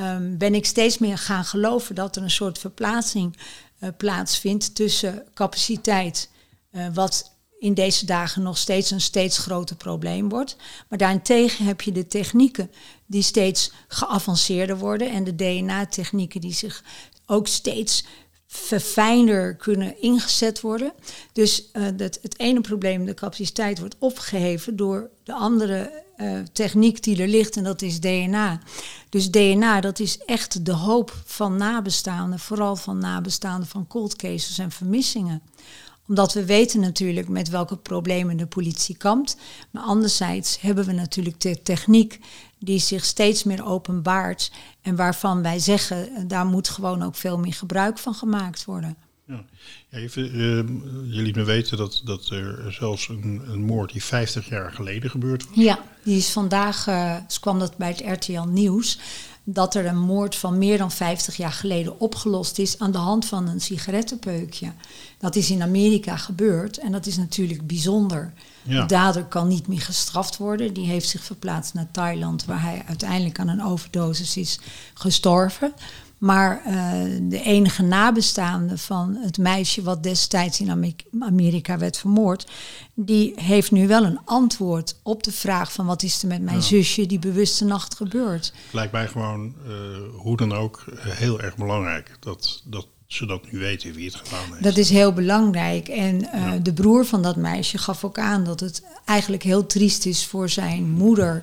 Um, ben ik steeds meer gaan geloven dat er een soort verplaatsing uh, plaatsvindt tussen capaciteit, uh, wat in deze dagen nog steeds een steeds groter probleem wordt. Maar daarentegen heb je de technieken die steeds geavanceerder worden en de DNA-technieken die zich ook steeds verfijnder kunnen ingezet worden. Dus uh, dat, het ene probleem, de capaciteit, wordt opgeheven door de andere uh, techniek die er ligt en dat is DNA. Dus DNA, dat is echt de hoop van nabestaanden, vooral van nabestaanden van cold cases en vermissingen omdat we weten natuurlijk met welke problemen de politie kampt. Maar anderzijds hebben we natuurlijk de techniek die zich steeds meer openbaart. En waarvan wij zeggen, daar moet gewoon ook veel meer gebruik van gemaakt worden. Ja. Ja, je, uh, je liet me weten dat, dat er zelfs een, een, moord die 50 jaar geleden gebeurd was. Ja, die is vandaag, uh, dus kwam dat bij het RTL Nieuws. dat er een moord van meer dan 50 jaar geleden opgelost is aan de hand van een sigarettenpeukje. Dat is in Amerika gebeurd en dat is natuurlijk bijzonder. Ja. De dader kan niet meer gestraft worden. Die heeft zich verplaatst naar Thailand, waar hij uiteindelijk aan een overdosis is gestorven. Maar eh, de enige nabestaande van het meisje wat destijds in Ame- Amerika werd vermoord, die heeft nu wel een antwoord op de vraag van wat is er met mijn zusje die bewuste nacht gebeurd. Lijkt mij gewoon, eh, hoe dan ook, heel erg belangrijk dat, dat ze dat nu weten wie het gedaan heeft. Dat is heel belangrijk. En eh, de broer van dat meisje gaf ook aan dat het eigenlijk heel triest is voor zijn moeder.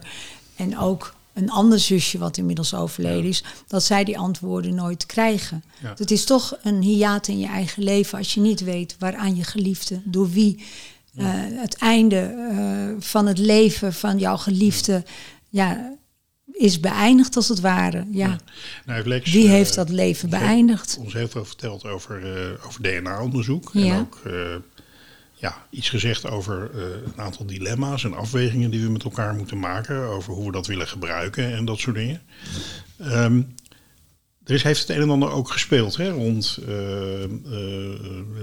En ook een ander zusje wat inmiddels overleden is. Dat zij die antwoorden nooit krijgen. Ja. Het is toch een hiaat in je eigen leven als je niet weet waaraan je geliefde, door wie. eh, het einde eh, van het leven van jouw geliefde ja, is beëindigd als het ware. Ja. Nou, heeft Lex, Wie heeft dat leven beëindigd? ons heel veel verteld over, eh, over DNA-onderzoek. Ja. En ook ja, iets gezegd over eh, een aantal dilemma's en afwegingen die we met elkaar moeten maken. Over hoe we dat willen gebruiken en dat soort dingen. Ehm, er is, heeft het een en ander ook gespeeld hè, rond, eh, eh,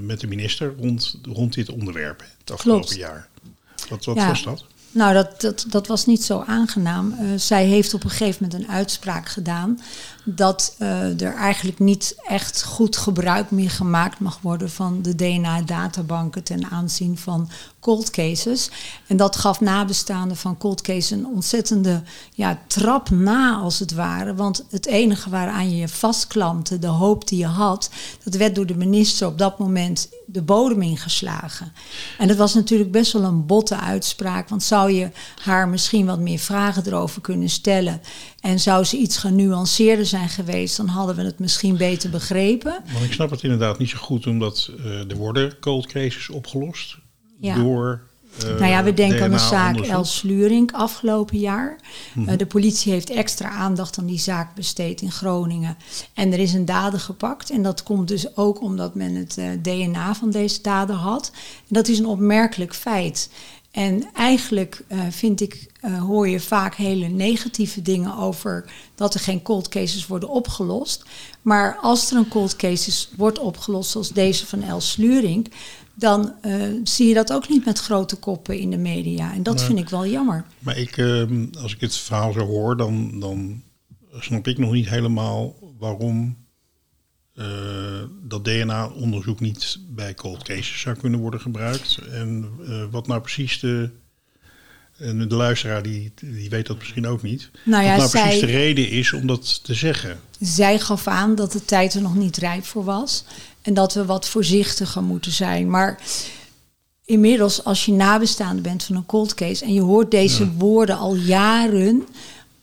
met de minister rond, rond dit onderwerp het afgelopen Klopt. jaar. Wat, wat Ja. was dat? Nou, dat, dat, dat was niet zo aangenaam. Zij heeft op een gegeven moment een uitspraak gedaan dat eh, er eigenlijk niet echt goed gebruik meer gemaakt mag worden van de DNA-databanken ten aanzien van cold cases. En dat gaf nabestaanden van cold cases een ontzettende ja, trap na, als het ware. Want het enige waaraan je je vastklampte, de hoop die je had, dat werd door de minister op dat moment de bodem ingeslagen. En dat was natuurlijk best wel een botte uitspraak, want zou je haar misschien wat meer vragen erover kunnen stellen en zou ze iets genuanceerder zijn geweest, dan hadden we het misschien beter begrepen. Want ik snap het inderdaad niet zo goed, omdat eh, er worden cold cases opgelost Ja. door. eh, Nou ja, we denken aan de zaak. Els Slurink afgelopen jaar. Eh, de politie heeft extra aandacht aan die zaak besteed in Groningen. En er is een dader gepakt. En dat komt dus ook omdat men het DNA van deze dader had. En dat is een opmerkelijk feit. En eigenlijk eh, vind ik, eh, hoor je vaak hele negatieve dingen over dat er geen cold cases worden opgelost. Maar als er een cold case wordt opgelost, zoals deze van Els Slurink, dan eh, zie je dat ook niet met grote koppen in de media. En dat vind ik wel jammer. Maar ik, ehm, als ik het verhaal zo hoor, dan, dan snap ik nog niet helemaal waarom dat DNA-onderzoek niet bij cold cases zou kunnen worden gebruikt. En eh, wat nou precies de. En de luisteraar die, die weet dat misschien ook niet. Nou ja, wat nou zij- precies de reden is om dat te zeggen. Zij gaf aan dat de tijd er nog niet rijp voor was. En dat we wat voorzichtiger moeten zijn. Maar inmiddels, als je nabestaande bent van een cold case en je hoort deze woorden al jaren.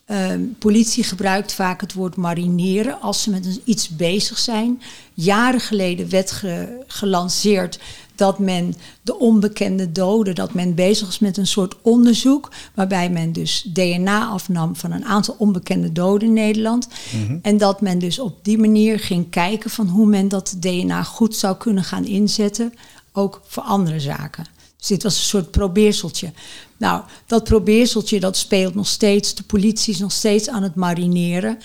Ehm, politie gebruikt vaak het woord marineren als ze met iets bezig zijn. Jaren geleden werd ge- gelanceerd dat men de onbekende doden, dat men bezig was met een soort onderzoek, waarbij men dus DNA afnam van een aantal onbekende doden in Nederland. En dat men dus op die manier ging kijken van hoe men dat DNA goed zou kunnen gaan inzetten, ook voor andere zaken. Dus dit was een soort probeerseltje. Nou, dat probeerseltje dat speelt nog steeds. De politie is nog steeds aan het marineren.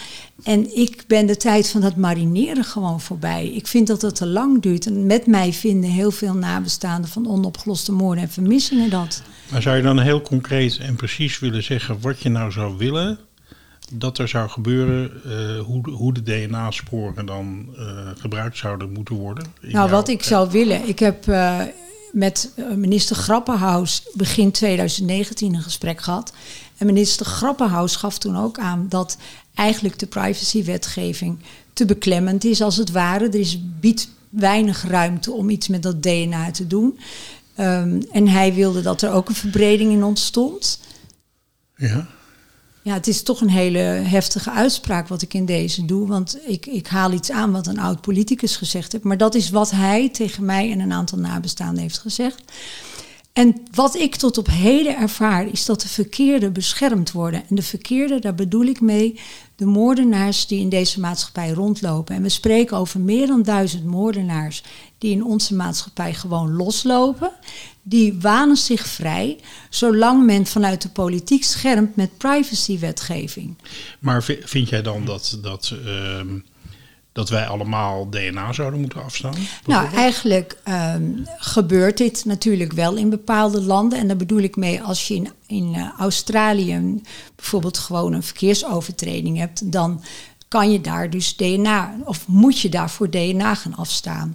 En ik ben de tijd van dat marineren gewoon voorbij. Ik vind dat het te lang duurt. En met mij vinden heel veel nabestaanden van onopgeloste moorden en vermissingen dat. Maar zou je dan heel concreet en precies willen zeggen wat je nou zou willen dat er zou gebeuren, eh, hoe, de- hoe de DNA-sporen dan eh, gebruikt zouden moeten worden? Nou, wat ik zou willen. Ik heb eh, met eh, minister Grappenhaus begin 2019 een gesprek gehad. En minister Grappenhaus gaf toen ook aan dat eigenlijk de privacywetgeving te beklemmend is, als het ware. Er is, biedt weinig ruimte om iets met dat DNA te doen. Ehm, en hij wilde dat er ook een verbreding in ontstond. Ja, Ja, het is toch een hele heftige uitspraak wat ik in deze doe. Want ik, ik haal iets aan wat een oud politicus gezegd heeft. Maar dat is wat hij tegen mij en een aantal nabestaanden heeft gezegd. En wat ik tot op heden ervaar, is dat de verkeerden beschermd worden. En de verkeerden, daar bedoel ik mee de moordenaars die in deze maatschappij rondlopen. En we spreken over meer dan duizend moordenaars die in onze maatschappij gewoon loslopen. Die wanen zich vrij, zolang men vanuit de politiek schermt met privacywetgeving. Maar vi- vind jij dan dat, dat, ehm, dat wij allemaal DNA zouden moeten afstaan? Nou, eigenlijk ehm, gebeurt dit natuurlijk wel in bepaalde landen. En daar bedoel ik mee, als je in, in eh, Australië bijvoorbeeld gewoon een verkeersovertreding hebt, dan kan je daar dus DNA, of moet je daarvoor DNA gaan afstaan.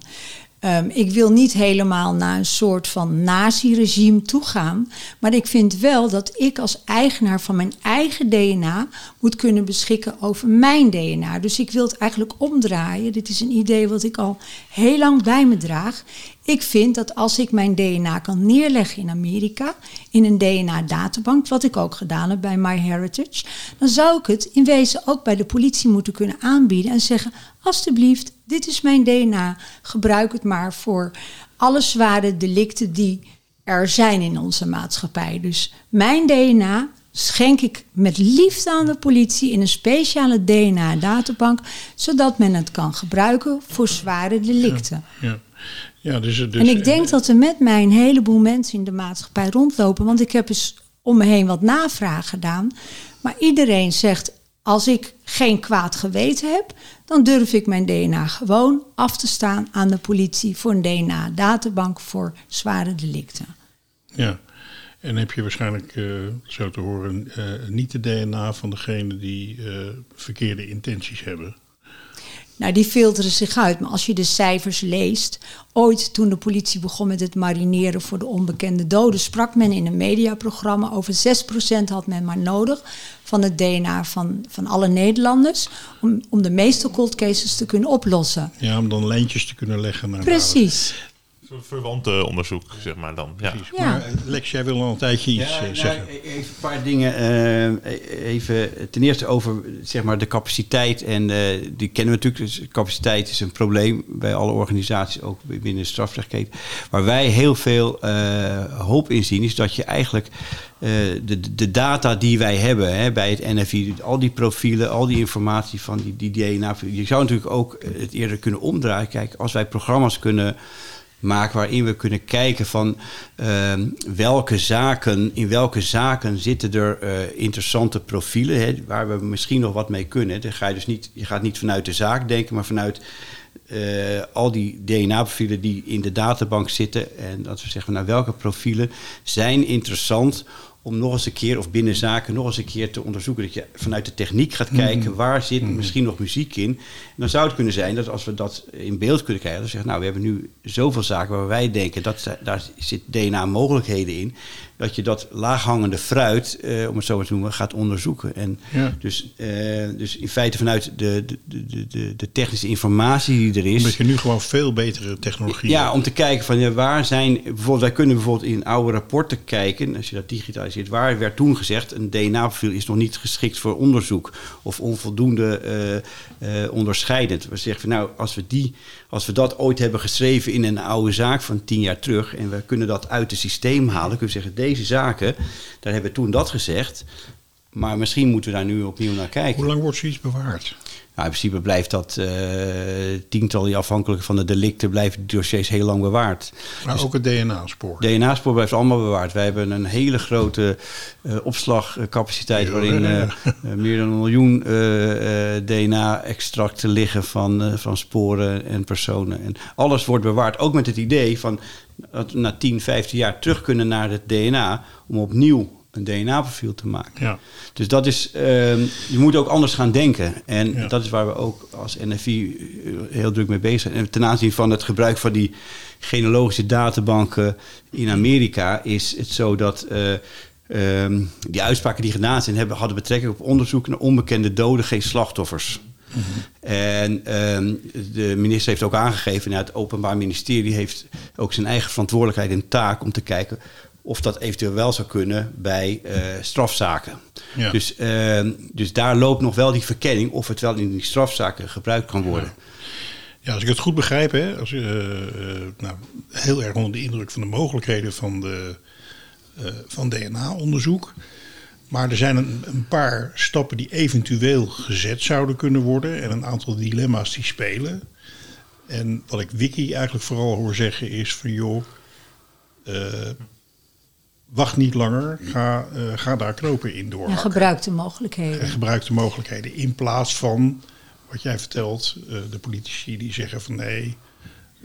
Ehm, ik wil niet helemaal naar een soort van nazi-regime toegaan. Maar ik vind wel dat ik als eigenaar van mijn eigen DNA moet kunnen beschikken over mijn DNA. Dus ik wil het eigenlijk omdraaien. Dit is een idee wat ik al heel lang bij me draag. Ik vind dat als ik mijn DNA kan neerleggen in Amerika, in een DNA-databank, wat ik ook gedaan heb bij MyHeritage, dan zou ik het in wezen ook bij de politie moeten kunnen aanbieden en zeggen: alstublieft, dit is mijn DNA, gebruik het maar voor alle zware delicten die er zijn in onze maatschappij. Dus mijn DNA schenk ik met liefde aan de politie in een speciale DNA-databank, zodat men het kan gebruiken voor zware delicten. Ja, ja dus, dus, En ik denk dat er met mij een heleboel mensen in de maatschappij rondlopen. Want ik heb eens om me heen wat navraag gedaan. Maar iedereen zegt, als ik geen kwaad geweten heb, dan durf ik mijn DNA gewoon af te staan aan de politie voor een DNA-databank voor zware delicten. Ja, en heb je waarschijnlijk, eh, zo te horen, eh, niet de DNA van degene die eh, verkeerde intenties hebben. Nou, die filteren zich uit. Maar als je de cijfers leest. Ooit toen de politie begon met het marineren voor de onbekende doden, sprak men in een mediaprogramma over 6% had men maar nodig van het DNA van, van alle Nederlanders. Om, om de meeste cold cases te kunnen oplossen. Ja, om dan lijntjes te kunnen leggen naar Precies. Zo'n verwante onderzoek, zeg maar dan. Ja. Ja. Maar eh, Lex, jij wil al een tijdje iets Ja, eh, nou, zeggen. even een paar dingen. eh, even ten eerste over zeg maar, de capaciteit. En eh, die kennen we natuurlijk. Dus capaciteit is een probleem bij alle organisaties, ook binnen de strafrechtketen. Waar wij heel veel eh, hoop in zien, is dat je eigenlijk eh, de, de data die wij hebben hè, bij het NFI, al die profielen, al die informatie van die, die DNA. Je zou natuurlijk ook het eerder kunnen omdraaien. Kijk, als wij programma's kunnen maken waarin we kunnen kijken van ehm, welke zaken, in welke zaken zitten er eh, interessante profielen, hè, waar we misschien nog wat mee kunnen. Dan ga je dus niet, je gaat niet vanuit de zaak denken, maar vanuit eh, al die DNA-profielen die in de databank zitten. En dat we zeggen, nou welke profielen zijn interessant om nog eens een keer, of binnen zaken, nog eens een keer te onderzoeken. Dat je vanuit de techniek gaat kijken, waar zit misschien nog muziek in. En dan zou het kunnen zijn dat als we dat in beeld kunnen krijgen, dan zeggen nou, we hebben nu zoveel zaken waar wij denken, dat, daar zit DNA-mogelijkheden in. Dat je dat laaghangende fruit, eh, om het zo maar te noemen, gaat onderzoeken. En Ja. dus, eh, dus in feite vanuit de, de, de, de, de technische informatie die er is. Omdat je nu gewoon veel betere technologie Ja, hebt. om te kijken van ja, waar zijn. Bijvoorbeeld, wij kunnen bijvoorbeeld in oude rapporten kijken. Als je dat digitaliseert, waar werd toen gezegd. een DNA-profiel is nog niet geschikt voor onderzoek. of onvoldoende eh, onderscheidend. We zeggen van nou, als we, die, als we dat ooit hebben geschreven in een oude zaak van tien jaar terug. en we kunnen dat uit het systeem halen. kunnen we zeggen, deze zaken, daar hebben we toen dat gezegd. Maar misschien moeten we daar nu opnieuw naar kijken. Hoe lang wordt zoiets bewaard? Nou, in principe blijft dat eh tientallen, afhankelijk van de delicten, blijven dossiers heel lang bewaard. Maar ook het DNA-spoor. DNA-spoor blijft allemaal bewaard. Wij hebben een hele grote eh, opslagcapaciteit Ja, waarin eh, meer dan een miljoen DNA-extracten liggen van, van sporen en personen. En alles wordt bewaard, ook met het idee van dat we na 10, 15 jaar terug kunnen naar het DNA om opnieuw een DNA-profiel te maken. Ja. Dus dat is, ehm, je moet ook anders gaan denken. En Ja. dat is waar we ook als NFI eh, heel druk mee bezig zijn. En ten aanzien van het gebruik van die genealogische databanken in Amerika is het zo dat eh, ehm, die uitspraken die gedaan zijn hebben, hadden betrekking op onderzoek naar onbekende doden, geen slachtoffers. En ehm, de minister heeft ook aangegeven, nou, het Openbaar Ministerie heeft ook zijn eigen verantwoordelijkheid en taak om te kijken of dat eventueel wel zou kunnen bij eh, strafzaken. Ja. Dus, ehm, dus daar loopt nog wel die verkenning of het wel in die strafzaken gebruikt kan worden. Ja, als ik het goed begrijp, hè, als, eh, nou, heel erg onder de indruk van de mogelijkheden van, de, van DNA-onderzoek. Maar er zijn een, een paar stappen die eventueel gezet zouden kunnen worden. En een aantal dilemma's die spelen. En wat ik Wiki eigenlijk vooral hoor zeggen is van joh, wacht niet langer, ga, eh, ga daar knopen in door. En gebruik de mogelijkheden. En gebruik de mogelijkheden in plaats van wat jij vertelt, eh, de politici die zeggen van nee,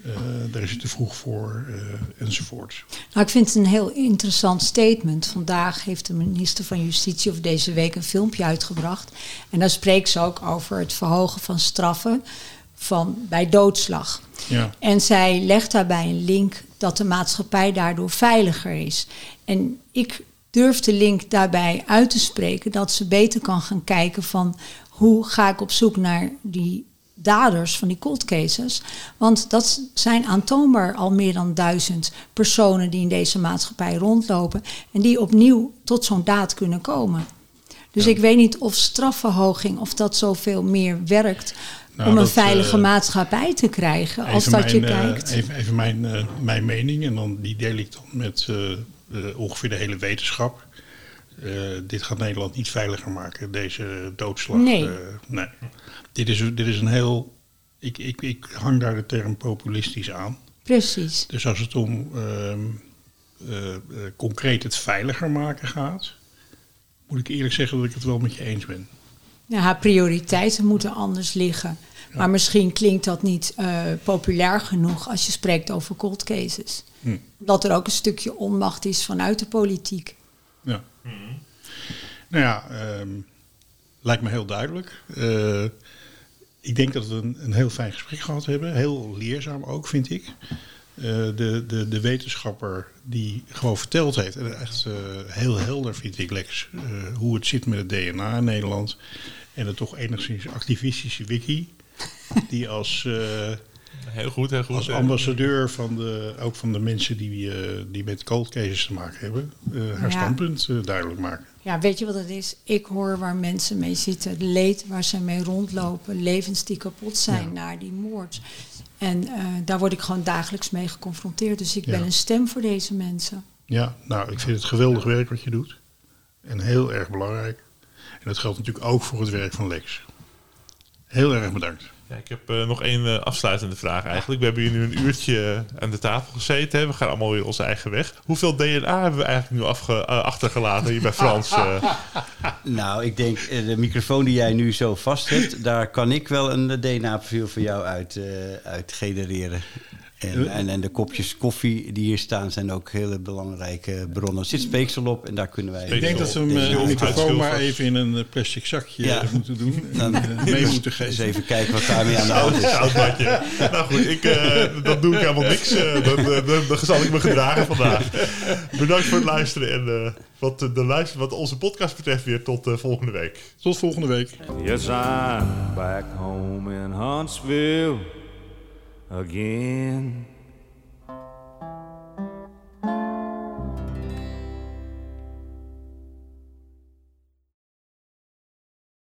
eh, daar is het te vroeg voor eh, enzovoort. Nou, ik vind het een heel interessant statement. Vandaag heeft de minister van Justitie of deze week een filmpje uitgebracht. En daar spreekt ze ook over het verhogen van straffen van, bij doodslag. Ja. En zij legt daarbij een link dat de maatschappij daardoor veiliger is. En ik durf de link daarbij uit te spreken dat ze beter kan gaan kijken van hoe ga ik op zoek naar die daders van die cold cases. Want dat zijn aantoonbaar al meer dan duizend personen die in deze maatschappij rondlopen en die opnieuw tot zo'n daad kunnen komen. Dus ik weet niet of strafverhoging, of dat zoveel meer werkt Nou, om een veilige eh, maatschappij te krijgen. Als Even dat je mijn, eh, kijkt. even even mijn, eh, mijn mening en dan, die deel ik dan met ongeveer de hele wetenschap. Dit gaat Nederland niet veiliger maken, deze doodslag. Nee. nee. Dit, is, dit is een heel. Ik, ik, ik hang daar de term populistisch aan. Precies. Dus als het om ehm, eh, eh, concreet het veiliger maken gaat, moet ik eerlijk zeggen dat ik het wel met je eens ben. Ja, haar prioriteiten moeten anders liggen. Maar misschien klinkt dat niet eh, populair genoeg als je spreekt over cold cases. Hm. Dat er ook een stukje onmacht is vanuit de politiek. Ja. Nou ja, ehm, lijkt me heel duidelijk. Eh, ik denk dat we een, een heel fijn gesprek gehad hebben. Heel leerzaam ook, vind ik. Eh, de, de, de wetenschapper die gewoon verteld heeft, en echt eh, heel helder vind ik Lex, eh, hoe het zit met het DNA in Nederland. En de toch enigszins activistische wiki, die als, Heel goed, heel goed. als ambassadeur van de, ook van de mensen die, eh, die met cold cases te maken hebben, eh, haar Ja. standpunt eh, duidelijk maken. Ja, weet je wat het is? Ik hoor waar mensen mee zitten, het leed waar ze mee rondlopen, levens die kapot zijn Ja. na die moord. En eh, daar word ik gewoon dagelijks mee geconfronteerd. Dus ik Ja. ben een stem voor deze mensen. Ja, nou, ik vind het geweldig werk wat je doet. En heel erg belangrijk. En dat geldt natuurlijk ook voor het werk van Lex. Heel erg bedankt. Ja, ik heb eh, nog één eh, afsluitende vraag eigenlijk. We hebben hier nu een uurtje aan de tafel gezeten. We gaan allemaal weer onze eigen weg. Hoeveel DNA hebben we eigenlijk nu eh, achtergelaten hier bij Frans? eh? Nou, ik denk, eh, de microfoon die jij nu zo vast hebt, daar kan ik wel een eh, DNA-profiel voor jou uit, eh, uit genereren. En, en, en de kopjes koffie die hier staan zijn ook hele belangrijke bronnen. Er zit speeksel op en daar kunnen wij... Ik denk dat we hem, eh, de microfoon maar even in een eh, plastic zakje Ja. eh, moeten doen. En Dan- eh, mee moeten Eens geven. even kijken wat daarmee aan de hand is. Nou goed, ik, eh, dat doe ik helemaal niks. Eh, dan, eh, dan, dan zal ik me gedragen vandaag. Bedankt voor het luisteren. En eh, wat, de luister, wat onze podcast betreft weer tot eh, volgende week. Tot volgende week. Yes, I'm back home in Huntsville again.